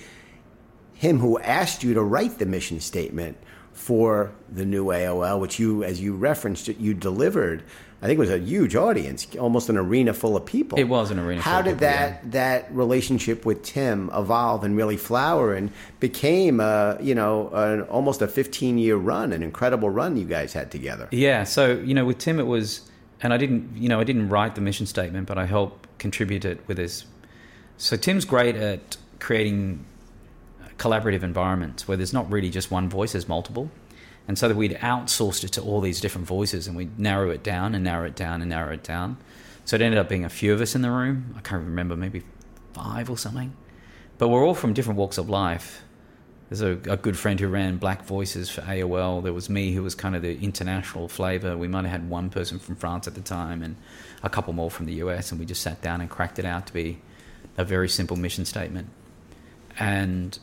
A: him who asked you to write the mission statement for the new AOL, which you, as you referenced it, you delivered. I think it was a huge audience, almost an arena full of people.
B: It was an arena.
A: How
B: did
A: people, that yeah. that relationship with Tim evolve and really flower and became a you know an, almost a 15 year run, an incredible run you guys had together?
B: Yeah. So you know, with Tim, it was and I didn't, you know, I didn't write the mission statement, but I helped contribute it with his. So Tim's great at creating collaborative environments where there's not really just one voice, there's multiple. And so that we'd outsourced it to all these different voices and we'd narrow it down and narrow it down and narrow it down. So it ended up being a few of us in the room. I can't remember, maybe five or something. But we're all from different walks of life. There's a, a, good friend who ran Black Voices for AOL. There was me, who was kind of the international flavor. We might have had one person from France at the time and a couple more from the US, and we just sat down and cracked it out to be a very simple mission statement. And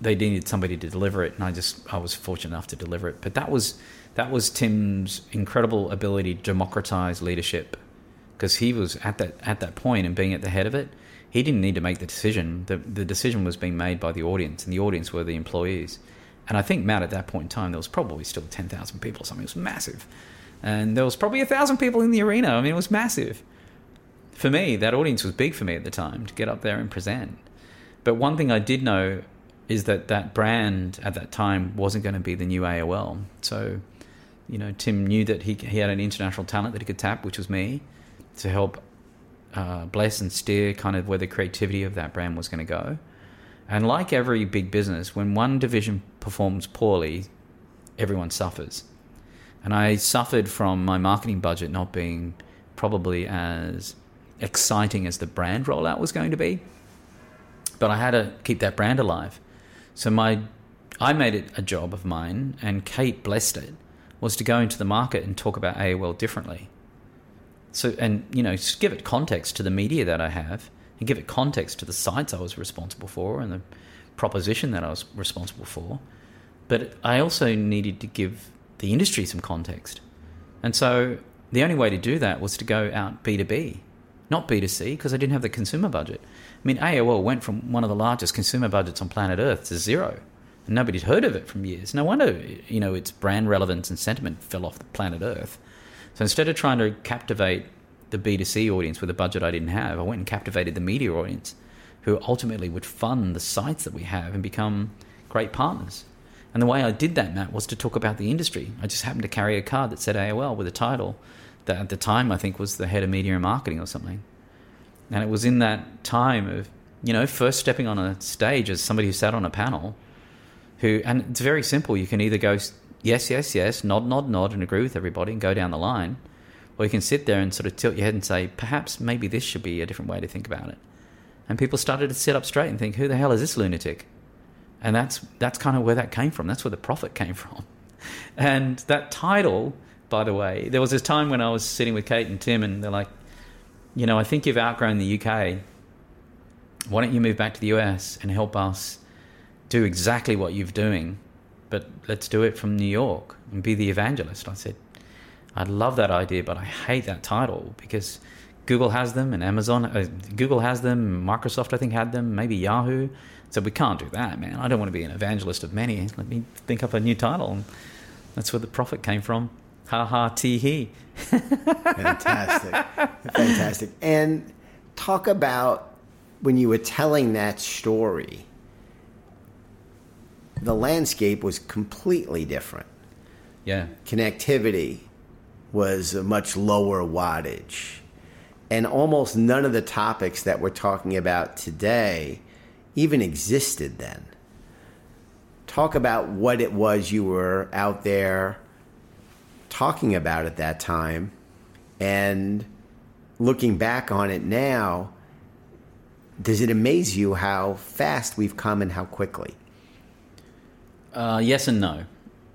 B: they needed somebody to deliver it, and I just I was fortunate enough to deliver it. But that was that was Tim's incredible ability to democratize leadership because he was at that at that point and being at the head of it he didn't need to make the decision. The, the decision was being made by the audience, and the audience were the employees. And I think, Matt, at that point in time, there was probably still 10,000 people or something. It was massive. And there was probably a 1,000 people in the arena. I mean, it was massive. For me, that audience was big for me at the time to get up there and present. But one thing I did know is that that brand at that time wasn't going to be the new AOL. So, you know, Tim knew that he, he had an international talent that he could tap, which was me, to help uh, bless and steer kind of where the creativity of that brand was going to go. And like every big business, when one division performs poorly, everyone suffers. And I suffered from my marketing budget not being probably as exciting as the brand rollout was going to be. But I had to keep that brand alive. So my I made it a job of mine, and Kate blessed it, was to go into the market and talk about AOL differently. So, and you know, just give it context to the media that I have, and give it context to the sites I was responsible for and the proposition that I was responsible for. But I also needed to give the industry some context. And so the only way to do that was to go out B2B, not B2C, because I didn't have the consumer budget. I mean, AOL went from one of the largest consumer budgets on planet Earth to zero. And nobody'd heard of it from years. No wonder, you know, its brand relevance and sentiment fell off the planet Earth. So instead of trying to captivate the B2C audience with a budget I didn't have, I went and captivated the media audience, who ultimately would fund the sites that we have and become great partners. And the way I did that, Matt, was to talk about the industry. I just happened to carry a card that said AOL with a title that at the time I think was the head of media and marketing or something. And it was in that time of, you know, first stepping on a stage as somebody who sat on a panel who, and it's very simple. You can either go yes, yes, yes, nod, nod, nod, and agree with everybody and go down the line, or you can sit there and sort of tilt your head and say, perhaps maybe this should be a different way to think about it. And people started to sit up straight and think, who the hell is this lunatic? And that's that's kind of where that came from. That's where the prophet came from. And that title, by the way, there was this time when I was sitting with Kate and Tim, and they're like, you know, I think you've outgrown the UK. Why don't you move back to the US and help us do exactly what you're doing, but let's do it from New York and be the evangelist. I said, I love that idea, but I hate that title because Google has them and Amazon, uh, Google has them, Microsoft, I think, had them, maybe Yahoo. So we can't do that, man. I don't want to be an evangelist of many. Let me think up a new title. That's where the prophet came from. Ha ha, tee hee.
A: Fantastic. Fantastic. And talk about when you were telling that story the landscape was completely different.
B: Yeah.
A: Connectivity was a much lower wattage. And almost none of the topics that we're talking about today even existed then. Talk about what it was you were out there talking about at that time and looking back on it now does it amaze you how fast we've come and how quickly
B: uh, yes and no.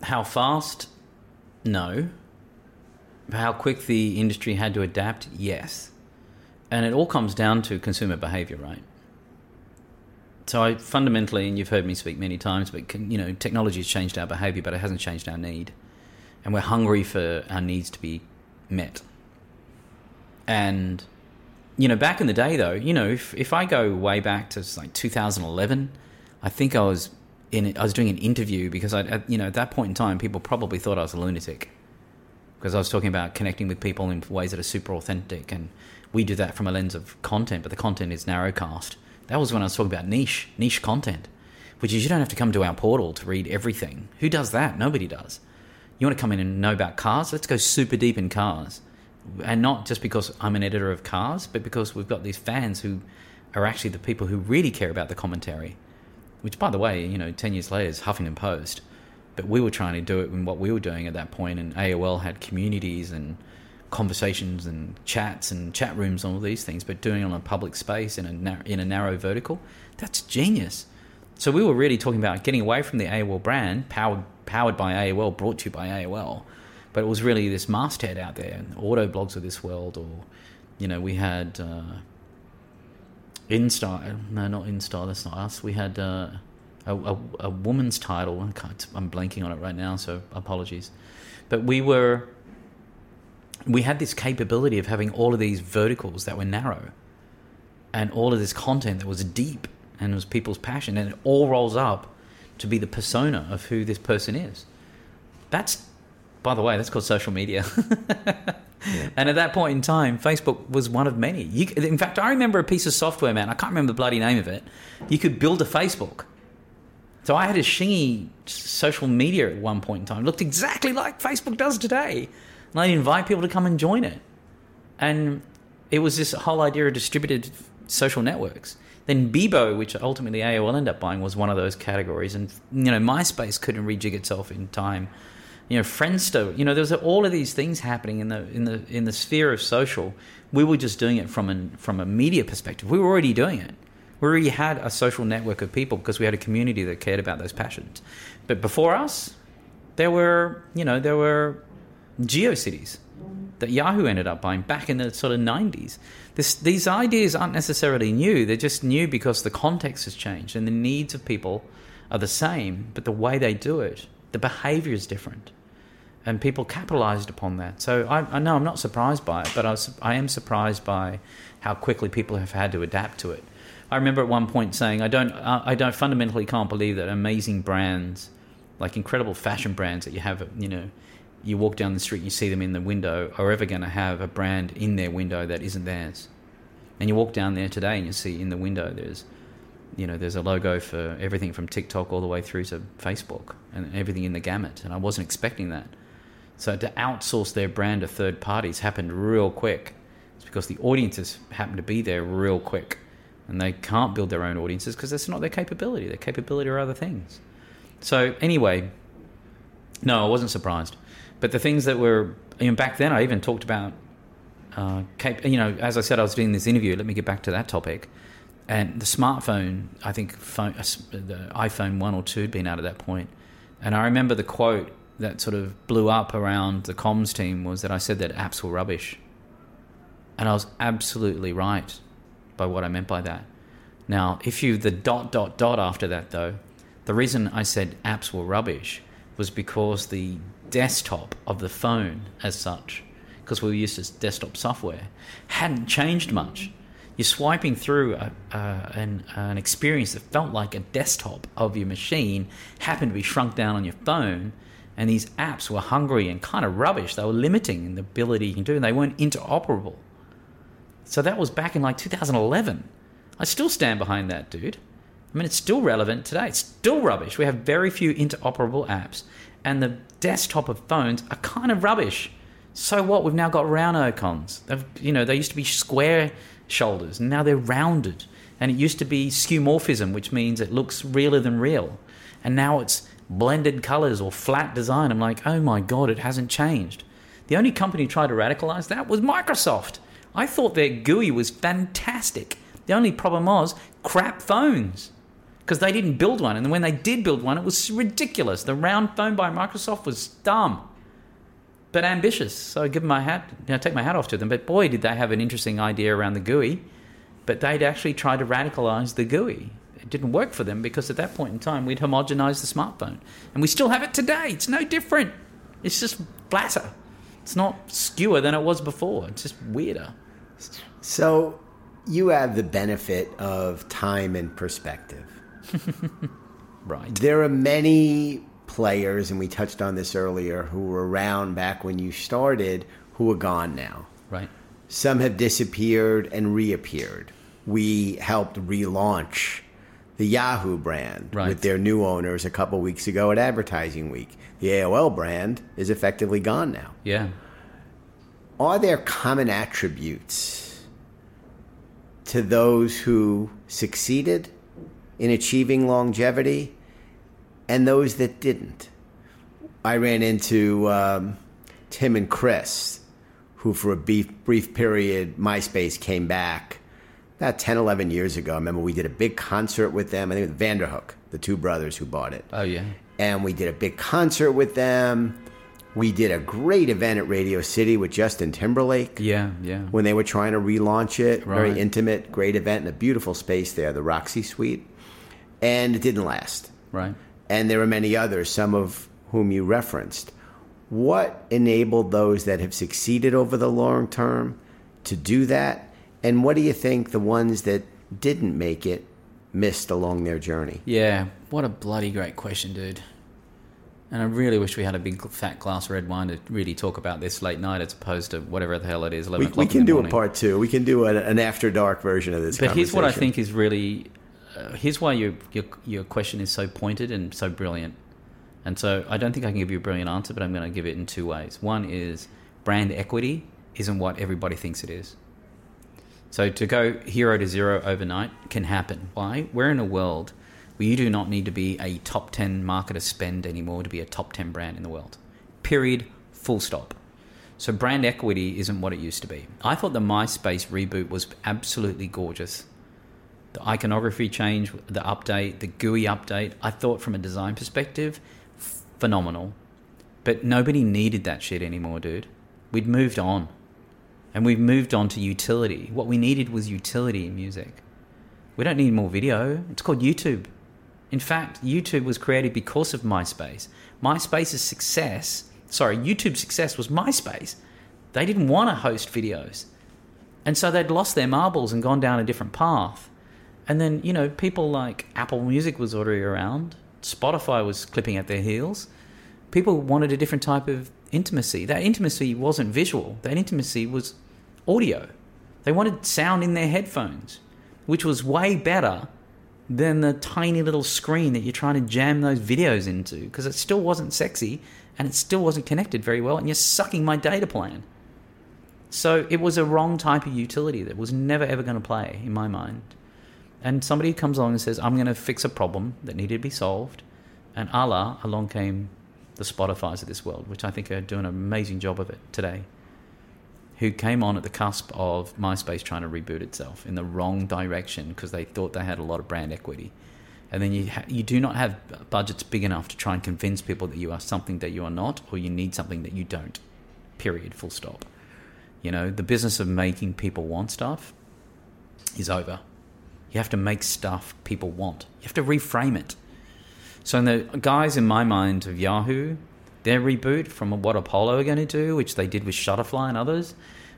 B: How fast? No. How quick the industry had to adapt? Yes. And it all comes down to consumer behavior, right? So I fundamentally, and you've heard me speak many times, but you know, technology has changed our behavior, but it hasn't changed our need, and we're hungry for our needs to be met. And you know, back in the day, though, you know, if if I go way back to like 2011, I think I was in I was doing an interview because I, you know, at that point in time, people probably thought I was a lunatic because I was talking about connecting with people in ways that are super authentic, and we do that from a lens of content, but the content is narrowcast. That was when I was talking about niche, niche content, which is you don't have to come to our portal to read everything. Who does that? Nobody does. You want to come in and know about cars? Let's go super deep in cars. And not just because I'm an editor of cars, but because we've got these fans who are actually the people who really care about the commentary which, by the way, you know, 10 years later is Huffington Post. But we were trying to do it in what we were doing at that point, and AOL had communities and conversations and chats and chat rooms and all these things, but doing it on a public space in a, in a narrow vertical, that's genius. So we were really talking about getting away from the AOL brand, powered, powered by AOL, brought to you by AOL. But it was really this masthead out there, auto blogs of this world, or, you know, we had. Uh, InStar, no, not InStar. That's not us. We had uh, a, a, a woman's title. I'm blanking on it right now, so apologies. But we were, we had this capability of having all of these verticals that were narrow, and all of this content that was deep and was people's passion, and it all rolls up to be the persona of who this person is. That's, by the way, that's called social media. And at that point in time, Facebook was one of many. You, in fact, I remember a piece of software, man. I can't remember the bloody name of it. You could build a Facebook. So I had a shingy social media at one point in time. It looked exactly like Facebook does today. And I'd invite people to come and join it. And it was this whole idea of distributed social networks. Then Bebo, which ultimately AOL ended up buying, was one of those categories. And, you know, MySpace couldn't rejig itself in time you know, Friendster. You know, there was all of these things happening in the in the in the sphere of social. We were just doing it from an from a media perspective. We were already doing it. We already had a social network of people because we had a community that cared about those passions. But before us, there were you know there were GeoCities that Yahoo ended up buying back in the sort of 90s. This, these ideas aren't necessarily new, they're just new because the context has changed and the needs of people are the same, but the way they do it, the behavior is different. And people capitalized upon that. So I, I know I'm not surprised by it, but I, was, I am surprised by how quickly people have had to adapt to it. I remember at one point saying, I don't, I don't fundamentally can't believe that amazing brands, like incredible fashion brands that you have, you know, you walk down the street, you see them in the window, are ever going to have a brand in their window that isn't theirs. And you walk down there today and you see in the window there's, you know, there's a logo for everything from TikTok all the way through to Facebook and everything in the gamut. And I wasn't expecting that. So to outsource their brand to third parties happened real quick. It's because the audiences happen to be there real quick. And they can't build their own audiences because that's not their capability. Their capability are other things. So anyway, no, I wasn't surprised. But the things that were, you know, back then, I even talked about, uh, you know, as I said, I was doing this interview. Let me get back to that topic. And the smartphone, I think phone, uh, the iPhone 1 or 2 had been out at that point. And I remember the quote that sort of blew up around the comms team was that I said that apps were rubbish. And I was absolutely right by what I meant by that. Now, if you, the dot, dot, dot after that, though, the reason I said apps were rubbish was because the desktop of the phone as such, because we were used to desktop software, hadn't changed much. You're swiping through a, uh, an, an experience that felt like a desktop of your machine, happened to be shrunk down on your phone, and these apps were hungry and kind of rubbish. They were limiting in the ability you can do, and they weren't interoperable. So that was back in like 2011. I still stand behind that, dude. I mean, it's still relevant today. It's still rubbish. We have very few interoperable apps, and the desktop of phones are kind of rubbish. So what? We've now got round icons. They've, you know, they used to be square shoulders, and now they're rounded. And it used to be skeuomorphism, which means it looks realer than real. And now it's blended colors or flat design. I'm like, oh my god, it hasn't changed. The only company tried to radicalize that was Microsoft. I thought their GUI was fantastic. The only problem was crap phones because they didn't build one. And when they did build one, it was ridiculous. The round phone by Microsoft was dumb, but ambitious. So I give my hat, you know, take my hat off to them. But boy, did they have an interesting idea around the GUI. But they'd actually tried to radicalize the GUI. It didn't work for them because at that point in time, we'd homogenized the smartphone. And we still have it today. It's no different. It's just flatter. It's not skewer than it was before. It's just weirder.
A: So you have the benefit of time and perspective.
B: right.
A: There are many players, and we touched on this earlier, who were around back when you started who are gone now.
B: Right.
A: Some have disappeared and reappeared. We helped relaunch the Yahoo brand
B: right.
A: with their new owners a couple weeks ago at Advertising Week. The AOL brand is effectively gone now.
B: Yeah.
A: Are there common attributes to those who succeeded in achieving longevity and those that didn't. I ran into um, Tim and Chris, who for a brief, brief period, MySpace came back about 10, 11 years ago. I remember we did a big concert with them. I think it was Vanderhook, the two brothers who bought it.
B: Oh, yeah.
A: And we did a big concert with them. We did a great event at Radio City with Justin Timberlake.
B: Yeah, yeah.
A: When they were trying to relaunch it.
B: Right.
A: Very intimate, great event in a beautiful space there, the Roxy Suite and it didn't last.
B: Right.
A: And there are many others, some of whom you referenced. What enabled those that have succeeded over the long term to do that? And what do you think the ones that didn't make it missed along their journey?
B: Yeah, what a bloody great question, dude. And I really wish we had a big fat glass of red wine to really talk about this late night as opposed to whatever the hell it is. 11
A: we, we can do
B: morning.
A: a part two. We can do a, an after dark version of this.
B: But here's what I think is really uh, here's why your, your your question is so pointed and so brilliant. And so I don't think I can give you a brilliant answer, but I'm going to give it in two ways. One is brand equity isn't what everybody thinks it is. So to go hero to zero overnight can happen. Why? We're in a world where you do not need to be a top 10 marketer spend anymore to be a top 10 brand in the world. Period. Full stop. So brand equity isn't what it used to be. I thought the MySpace reboot was absolutely gorgeous. The iconography change, the update, the GUI update, I thought from a design perspective, phenomenal. But nobody needed that shit anymore, dude. We'd moved on. And we've moved on to utility. What we needed was utility in music. We don't need more video. It's called YouTube. In fact, YouTube was created because of MySpace. MySpace's success, sorry, YouTube's success was MySpace. They didn't want to host videos. And so they'd lost their marbles and gone down a different path. And then, you know, people like Apple Music was already around, Spotify was clipping at their heels. People wanted a different type of intimacy. That intimacy wasn't visual, that intimacy was audio. They wanted sound in their headphones, which was way better than the tiny little screen that you're trying to jam those videos into because it still wasn't sexy and it still wasn't connected very well and you're sucking my data plan. So it was a wrong type of utility that was never ever going to play in my mind. And somebody comes along and says, I'm going to fix a problem that needed to be solved. And Allah, along came the Spotify's of this world, which I think are doing an amazing job of it today, who came on at the cusp of MySpace trying to reboot itself in the wrong direction because they thought they had a lot of brand equity. And then you, ha- you do not have budgets big enough to try and convince people that you are something that you are not or you need something that you don't. Period. Full stop. You know, the business of making people want stuff is over. You have to make stuff people want. You have to reframe it. So in the guys in my mind of Yahoo, their reboot from what Apollo are going to do, which they did with Shutterfly and others,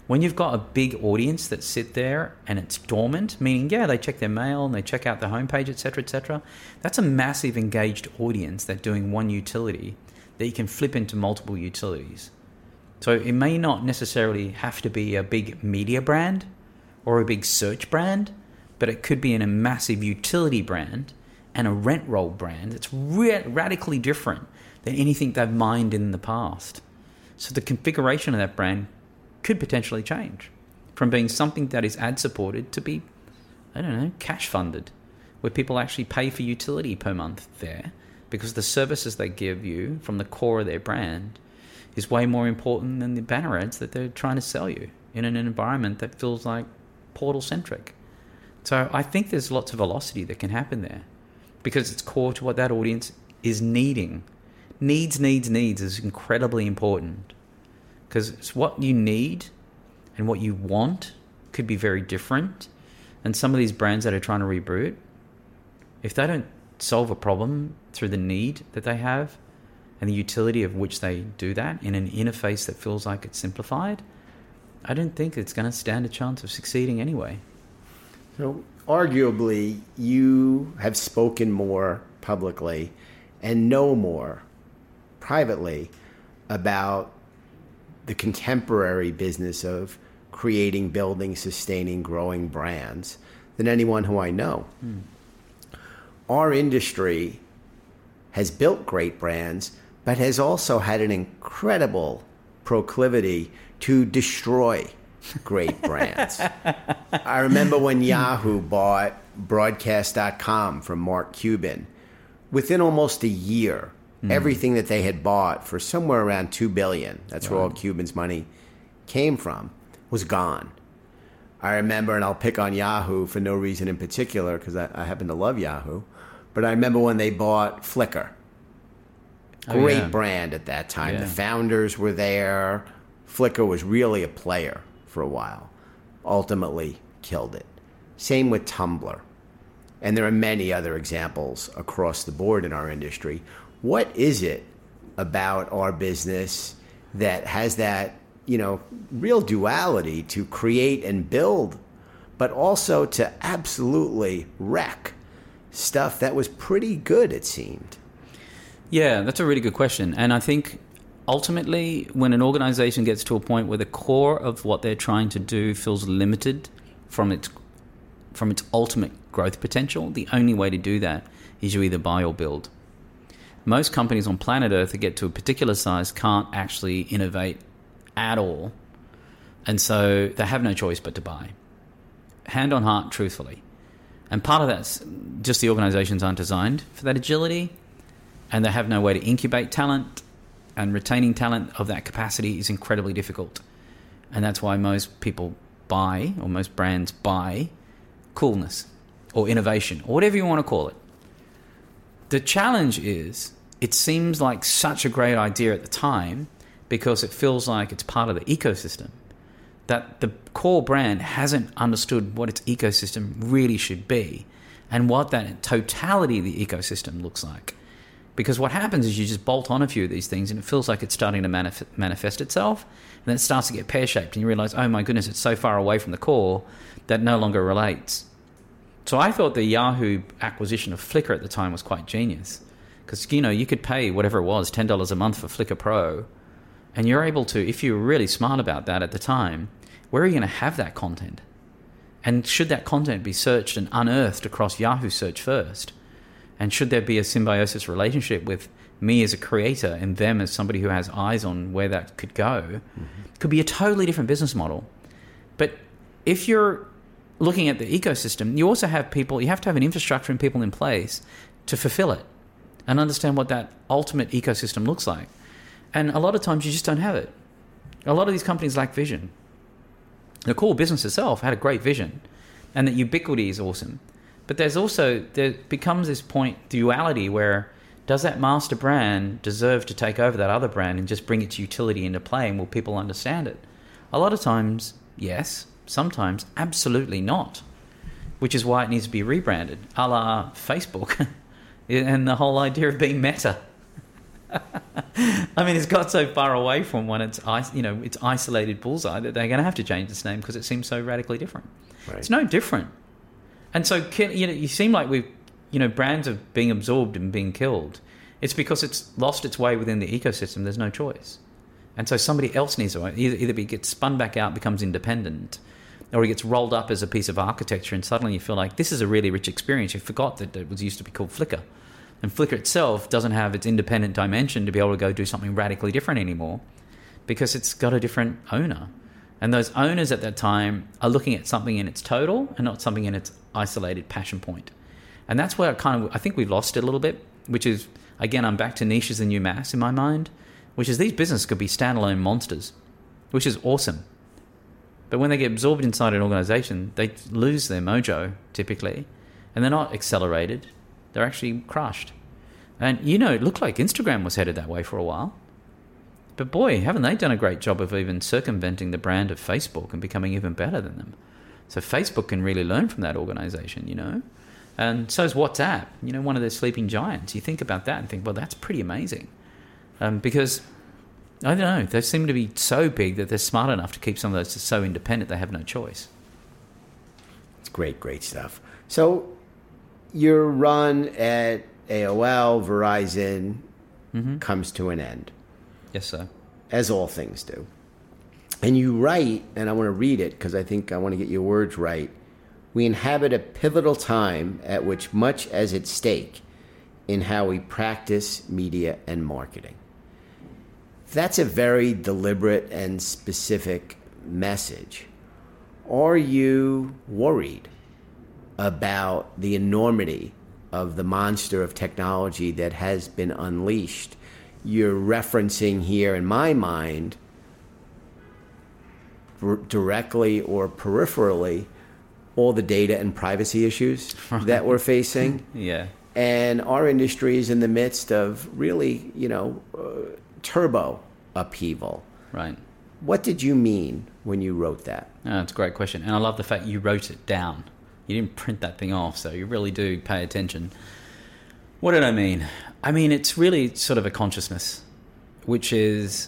B: when you've got a big audience that sit there and it's dormant, meaning yeah, they check their mail and they check out the homepage, etc., etc. That's a massive engaged audience that doing one utility that you can flip into multiple utilities. So it may not necessarily have to be a big media brand or a big search brand, but it could be in a massive utility brand and a rent roll brand that's re- radically different than anything they've mined in the past. So the configuration of that brand could potentially change from being something that is ad supported to be, I don't know, cash funded, where people actually pay for utility per month there because the services they give you from the core of their brand is way more important than the banner ads that they're trying to sell you in an environment that feels like portal centric. So I think there's lots of velocity that can happen there because it's core to what that audience is needing. Needs, needs, needs is incredibly important because it's what you need and what you want could be very different. And some of these brands that are trying to reboot, if they don't solve a problem through the need that they have and the utility of which they do that in an interface that feels like it's simplified, I don't think it's going to stand a chance of succeeding anyway.
A: So, arguably, you have spoken more publicly and know more privately about the contemporary business of creating, building, sustaining, growing brands than anyone who I know. Mm. Our industry has built great brands, but has also had an incredible proclivity to destroy great brands. I remember when Yahoo bought broadcast.com from Mark Cuban. Within almost a year, mm. everything that they had bought for somewhere around 2 billion, that's where all Cuban's money came from, was gone. I remember, and I'll pick on Yahoo for no reason in particular because I, I, happen to love Yahoo, but I remember when they bought Flickr. Great oh, yeah. brand at that time. Yeah. The founders were there. Flickr was really a player for a while. Ultimately, killed it. Same with Tumblr. And there are many other examples across the board in our industry what is it about our business that has that you know real duality to create and build but also to absolutely wreck stuff that was pretty good it seemed
B: yeah that's a really good question and i think ultimately when an organization gets to a point where the core of what they're trying to do feels limited from its from its ultimate growth potential the only way to do that is you either buy or build most companies on planet Earth that get to a particular size can't actually innovate at all. And so they have no choice but to buy. Hand on heart, truthfully. And part of that's just the organizations aren't designed for that agility and they have no way to incubate talent and retaining talent of that capacity is incredibly difficult. And that's why most people buy, or most brands buy, coolness or innovation, or whatever you want to call it. The challenge is it seems like such a great idea at the time because it feels like it's part of the ecosystem that the core brand hasn't understood what its ecosystem really should be and what that totality of the ecosystem looks like. Because what happens is you just bolt on a few of these things and it feels like it's starting to manif- manifest itself. And then it starts to get pear shaped and you realize, oh my goodness, it's so far away from the core that no longer relates. So I thought the Yahoo acquisition of Flickr at the time was quite genius. Because, you know, you could pay whatever it was, $10 a month for Flickr Pro. And you're able to, if you were really smart about that at the time, where are you going to have that content? And should that content be searched and unearthed across Yahoo search first? And should there be a symbiosis relationship with me as a creator and them as somebody who has eyes on where that could go? Mm-hmm. Could be a totally different business model. But if you're looking at the ecosystem, you also have people, you have to have an infrastructure and people in place to fulfill it and understand what that ultimate ecosystem looks like. And a lot of times you just don't have it. A lot of these companies lack vision. The core business itself had a great vision, and that ubiquity is awesome. But there's also there becomes this point duality where does that master brand deserve to take over that other brand and just bring its utility into play, and will people understand it? A lot of times, yes. Sometimes, absolutely not. Which is why it needs to be rebranded, a la Facebook, and the whole idea of being meta. I mean, it's got so far away from when it's you know it's isolated bullseye that they're going to have to change its name because it seems so radically different. Right. It's no different, and so you know you seem like we've you know brands are being absorbed and being killed. It's because it's lost its way within the ecosystem. There's no choice, and so somebody else needs to either either it gets spun back out, becomes independent, or it gets rolled up as a piece of architecture, and suddenly you feel like this is a really rich experience. You forgot that it was used to be called Flickr and Flickr itself doesn't have its independent dimension to be able to go do something radically different anymore because it's got a different owner. And those owners at that time are looking at something in its total and not something in its isolated passion point. And that's where I kind of I think we've lost it a little bit, which is again I'm back to niches and new mass in my mind, which is these businesses could be standalone monsters, which is awesome. But when they get absorbed inside an organization, they lose their mojo typically, and they're not accelerated they're actually crushed. And you know, it looked like Instagram was headed that way for a while. But boy, haven't they done a great job of even circumventing the brand of Facebook and becoming even better than them? So Facebook can really learn from that organization, you know? And so is WhatsApp, you know, one of the sleeping giants. You think about that and think, well, that's pretty amazing. Um, because, I don't know, they seem to be so big that they're smart enough to keep some of those so independent they have no choice.
A: It's great, great stuff. So your run at AOL, Verizon mm-hmm. comes to an end.
B: Yes, sir.
A: As all things do. And you write, and I want to read it because I think I want to get your words right. We inhabit a pivotal time at which much is at stake in how we practice media and marketing. That's a very deliberate and specific message. Are you worried about the enormity of the monster of technology that has been unleashed. You're referencing here, in my mind, directly or peripherally, all the data and privacy issues that we're facing.
B: yeah.
A: And our industry is in the midst of really, you know, uh, turbo upheaval.
B: Right.
A: What did you mean when you wrote that?
B: Oh, that's a great question. And I love the fact you wrote it down. You didn't print that thing off, so you really do pay attention. What did I mean? I mean, it's really sort of a consciousness, which is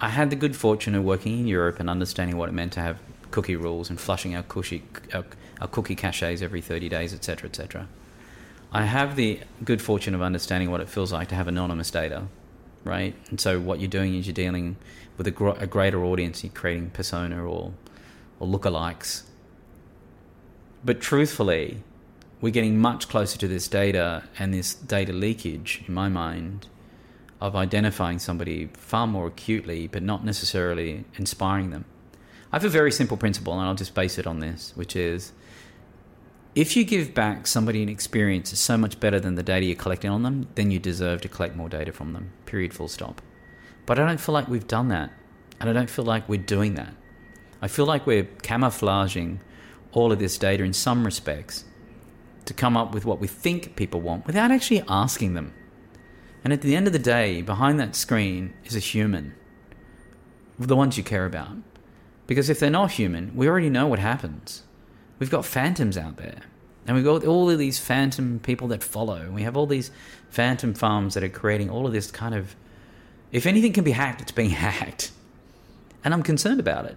B: I had the good fortune of working in Europe and understanding what it meant to have cookie rules and flushing our cookie, our, our cookie caches every 30 days, etc., etc. I have the good fortune of understanding what it feels like to have anonymous data, right? And so what you're doing is you're dealing with a, gr- a greater audience, you're creating persona or, or lookalikes but truthfully, we're getting much closer to this data and this data leakage, in my mind, of identifying somebody far more acutely, but not necessarily inspiring them. I have a very simple principle, and I'll just base it on this, which is if you give back somebody an experience that's so much better than the data you're collecting on them, then you deserve to collect more data from them. Period, full stop. But I don't feel like we've done that. And I don't feel like we're doing that. I feel like we're camouflaging all of this data in some respects to come up with what we think people want without actually asking them. And at the end of the day, behind that screen is a human, the ones you care about. Because if they're not human, we already know what happens. We've got phantoms out there. And we've got all of these phantom people that follow. We have all these phantom farms that are creating all of this kind of. If anything can be hacked, it's being hacked. And I'm concerned about it.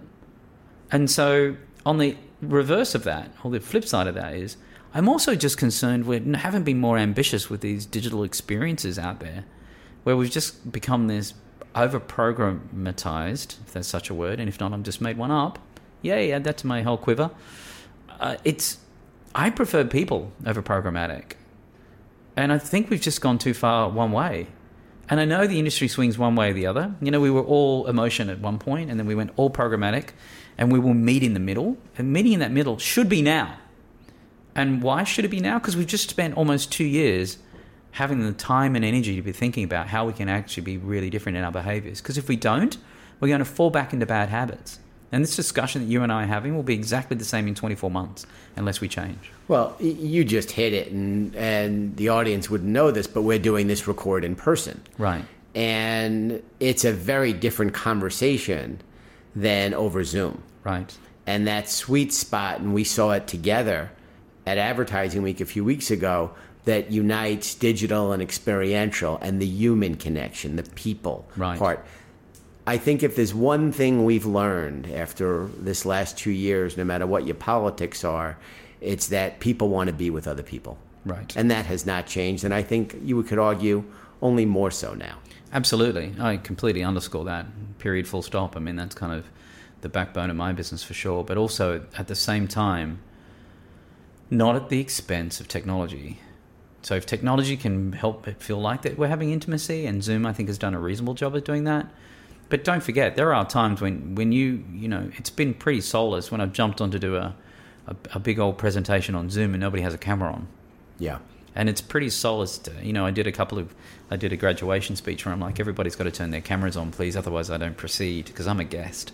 B: And so, on the reverse of that, or the flip side of that, is I'm also just concerned we haven't been more ambitious with these digital experiences out there, where we've just become this over programmatized, if that's such a word, and if not, I'm just made one up. Yay, add that to my whole quiver. Uh, it's I prefer people over programmatic, and I think we've just gone too far one way. And I know the industry swings one way or the other. You know, we were all emotion at one point, and then we went all programmatic, and we will meet in the middle. And meeting in that middle should be now. And why should it be now? Because we've just spent almost two years having the time and energy to be thinking about how we can actually be really different in our behaviors. Because if we don't, we're going to fall back into bad habits. And this discussion that you and I are having will be exactly the same in 24 months unless we change.
A: Well, you just hit it, and, and the audience wouldn't know this, but we're doing this record in person.
B: Right.
A: And it's a very different conversation than over Zoom.
B: Right.
A: And that sweet spot, and we saw it together at Advertising Week a few weeks ago, that unites digital and experiential and the human connection, the people
B: right.
A: part. I think if there's one thing we've learned after this last two years, no matter what your politics are, it's that people want to be with other people.
B: Right.
A: And that has not changed. And I think you could argue only more so now.
B: Absolutely. I completely underscore that. Period, full stop. I mean, that's kind of the backbone of my business for sure. But also, at the same time, not at the expense of technology. So if technology can help it feel like that we're having intimacy, and Zoom I think has done a reasonable job of doing that. But don't forget, there are times when, when you you know it's been pretty soulless when I've jumped on to do a, a, a big old presentation on Zoom and nobody has a camera on.
A: Yeah.
B: And it's pretty soulless. To, you know, I did a couple of I did a graduation speech where I'm like, everybody's got to turn their cameras on, please, otherwise I don't proceed because I'm a guest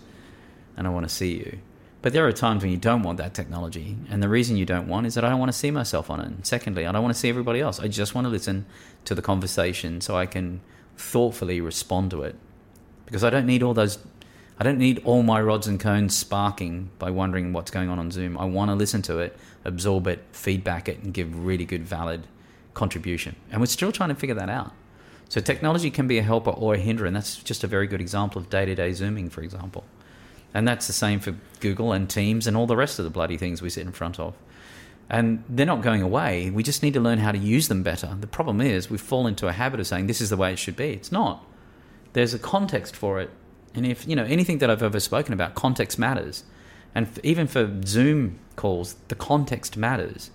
B: and I want to see you. But there are times when you don't want that technology. And the reason you don't want is that I don't want to see myself on it. And secondly, I don't want to see everybody else. I just want to listen to the conversation so I can thoughtfully respond to it. Because I don't need all those, I don't need all my rods and cones sparking by wondering what's going on on Zoom. I want to listen to it, absorb it, feedback it, and give really good, valid contribution. And we're still trying to figure that out. So technology can be a helper or a hindrance. That's just a very good example of day to day Zooming, for example. And that's the same for Google and Teams and all the rest of the bloody things we sit in front of. And they're not going away. We just need to learn how to use them better. The problem is we fall into a habit of saying this is the way it should be. It's not. There's a context for it. And if, you know, anything that I've ever spoken about, context matters. And even for Zoom calls, the context matters.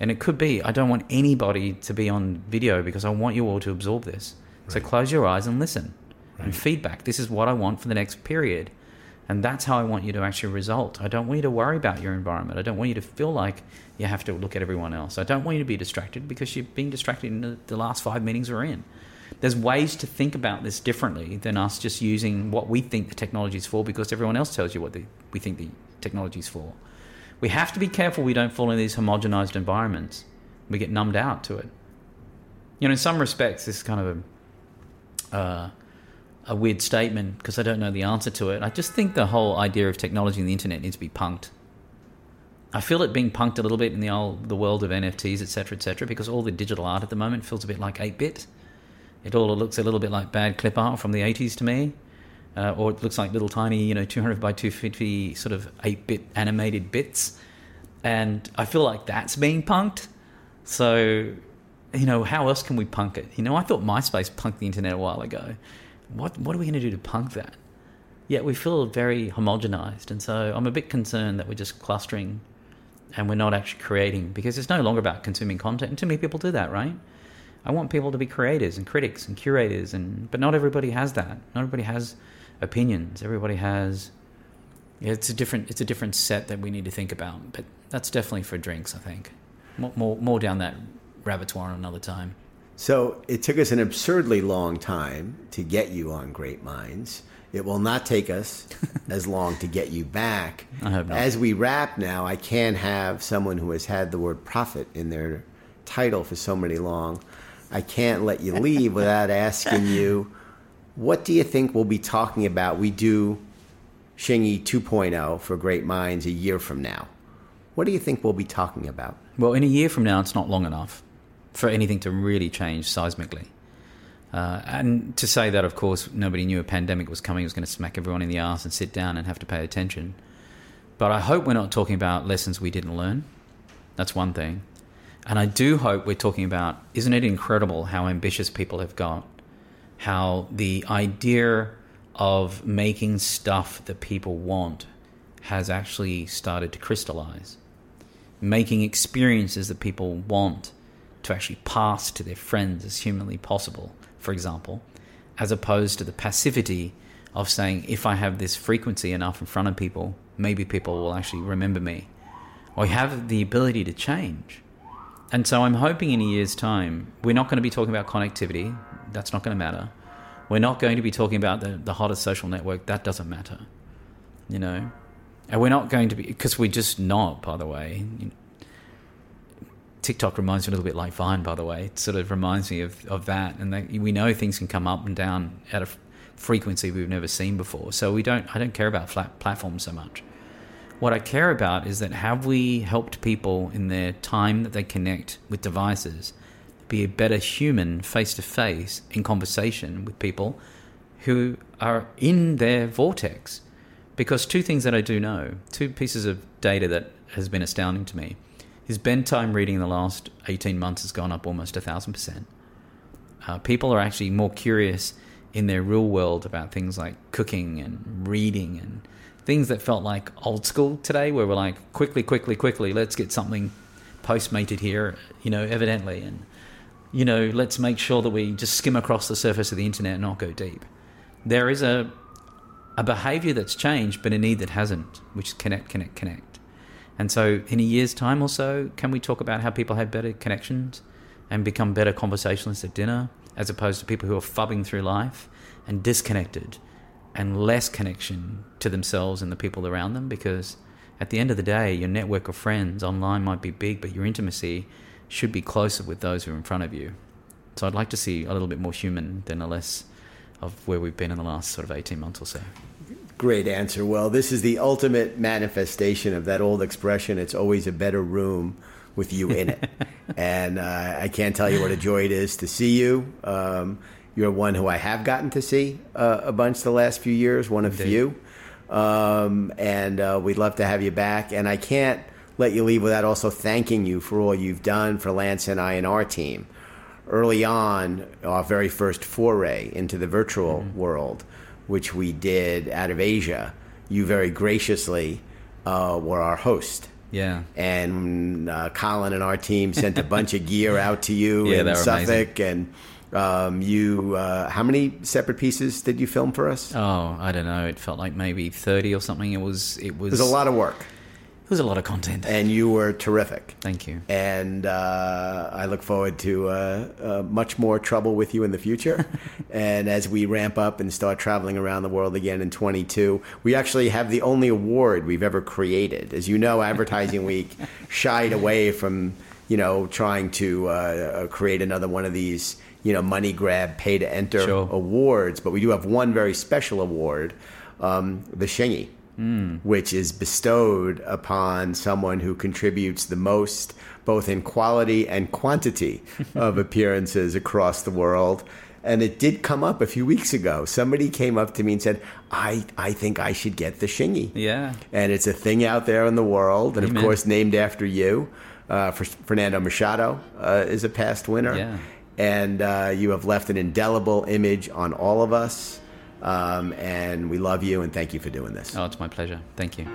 B: And it could be, I don't want anybody to be on video because I want you all to absorb this. Right. So close your eyes and listen right. and feedback. This is what I want for the next period. And that's how I want you to actually result. I don't want you to worry about your environment. I don't want you to feel like you have to look at everyone else. I don't want you to be distracted because you've been distracted in the last five meetings we're in. There's ways to think about this differently than us just using what we think the technology is for because everyone else tells you what the, we think the technology is for. We have to be careful we don't fall in these homogenized environments. We get numbed out to it. You know, in some respects, this is kind of a. Uh, a weird statement because I don't know the answer to it. I just think the whole idea of technology and the internet needs to be punked. I feel it being punked a little bit in the old, the world of NFTs, etc., etc., because all the digital art at the moment feels a bit like 8 bit. It all looks a little bit like bad clip art from the 80s to me. Uh, or it looks like little tiny, you know, 200 by 250 sort of 8 bit animated bits. And I feel like that's being punked. So, you know, how else can we punk it? You know, I thought MySpace punked the internet a while ago what what are we going to do to punk that? Yet we feel very homogenized, and so I'm a bit concerned that we're just clustering, and we're not actually creating because it's no longer about consuming content. And too many people do that, right? I want people to be creators and critics and curators, and but not everybody has that. Not everybody has opinions. Everybody has. It's a different it's a different set that we need to think about. But that's definitely for drinks, I think. More more, more down that rabbit another time.
A: So it took us an absurdly long time to get you on Great Minds. It will not take us as long to get you back.
B: I hope not.
A: As we wrap now, I can't have someone who has had the word prophet in their title for so many long. I can't let you leave without asking you, what do you think we'll be talking about? We do Shingy 2.0 for Great Minds a year from now. What do you think we'll be talking about?
B: Well, in a year from now, it's not long enough for anything to really change seismically. Uh, and to say that, of course, nobody knew a pandemic was coming, it was going to smack everyone in the ass and sit down and have to pay attention. But I hope we're not talking about lessons we didn't learn. That's one thing. And I do hope we're talking about isn't it incredible how ambitious people have got? How the idea of making stuff that people want has actually started to crystallize. Making experiences that people want to actually pass to their friends as humanly possible, for example, as opposed to the passivity of saying, if I have this frequency enough in front of people, maybe people will actually remember me. Or have the ability to change. And so I'm hoping in a year's time, we're not going to be talking about connectivity. That's not going to matter. We're not going to be talking about the, the hottest social network. That doesn't matter. You know? And we're not going to be, because we're just not, by the way. TikTok reminds me a little bit like Vine, by the way. It sort of reminds me of, of that. And they, we know things can come up and down at a frequency we've never seen before. So we don't, I don't care about flat platforms so much. What I care about is that have we helped people in their time that they connect with devices be a better human face to face in conversation with people who are in their vortex? Because two things that I do know, two pieces of data that has been astounding to me his bedtime reading in the last 18 months has gone up almost a thousand percent. Uh, people are actually more curious in their real world about things like cooking and reading and things that felt like old school today, where we're like, quickly, quickly, quickly, let's get something postmated here, you know, evidently. And, you know, let's make sure that we just skim across the surface of the internet and not go deep. There is a, a behavior that's changed, but a need that hasn't, which is connect, connect, connect. And so, in a year's time or so, can we talk about how people have better connections and become better conversationalists at dinner, as opposed to people who are phubbing through life and disconnected and less connection to themselves and the people around them? Because at the end of the day, your network of friends online might be big, but your intimacy should be closer with those who are in front of you. So, I'd like to see a little bit more human than a less of where we've been in the last sort of 18 months or so.
A: Great answer. Well, this is the ultimate manifestation of that old expression it's always a better room with you in it. and uh, I can't tell you what a joy it is to see you. Um, you're one who I have gotten to see uh, a bunch the last few years, one of
B: Indeed.
A: few. Um, and uh, we'd love to have you back. And I can't let you leave without also thanking you for all you've done for Lance and I and our team. Early on, our very first foray into the virtual world, which we did out of Asia, you very graciously uh, were our host.
B: Yeah.
A: And uh, Colin and our team sent a bunch of gear out to you
B: Yeah,
A: in Suffolk. And um, you, uh, how many separate pieces did you film for us?
B: Oh, I don't know. It felt like maybe 30 or something. It was, it was,
A: It was a lot of work,
B: it was a lot of content.
A: and you were terrific.
B: Thank you.
A: And uh, I look forward to uh, uh, much more trouble with you in the future. and as we ramp up and start traveling around the world again in 22, we actually have the only award we've ever created. As you know, Advertising Week shied away from you know trying to uh, uh, create another one of these you know money grab, pay to enter
B: Sure.
A: awards. But we do have one very special award, um, the Shingy which is bestowed upon someone who contributes the most, both in quality and quantity of appearances across the world. And it did come up a few weeks ago. Somebody came up to me and said, I, I think I should get the Shingy.
B: Yeah.
A: And it's a thing out there in the world, and of course, named after you. Uh, for Fernando Machado uh, is a past winner.
B: Yeah.
A: And uh, you have left an indelible image on all of us. Um, and we love you and thank you for doing this.
B: Oh, it's my pleasure. Thank you.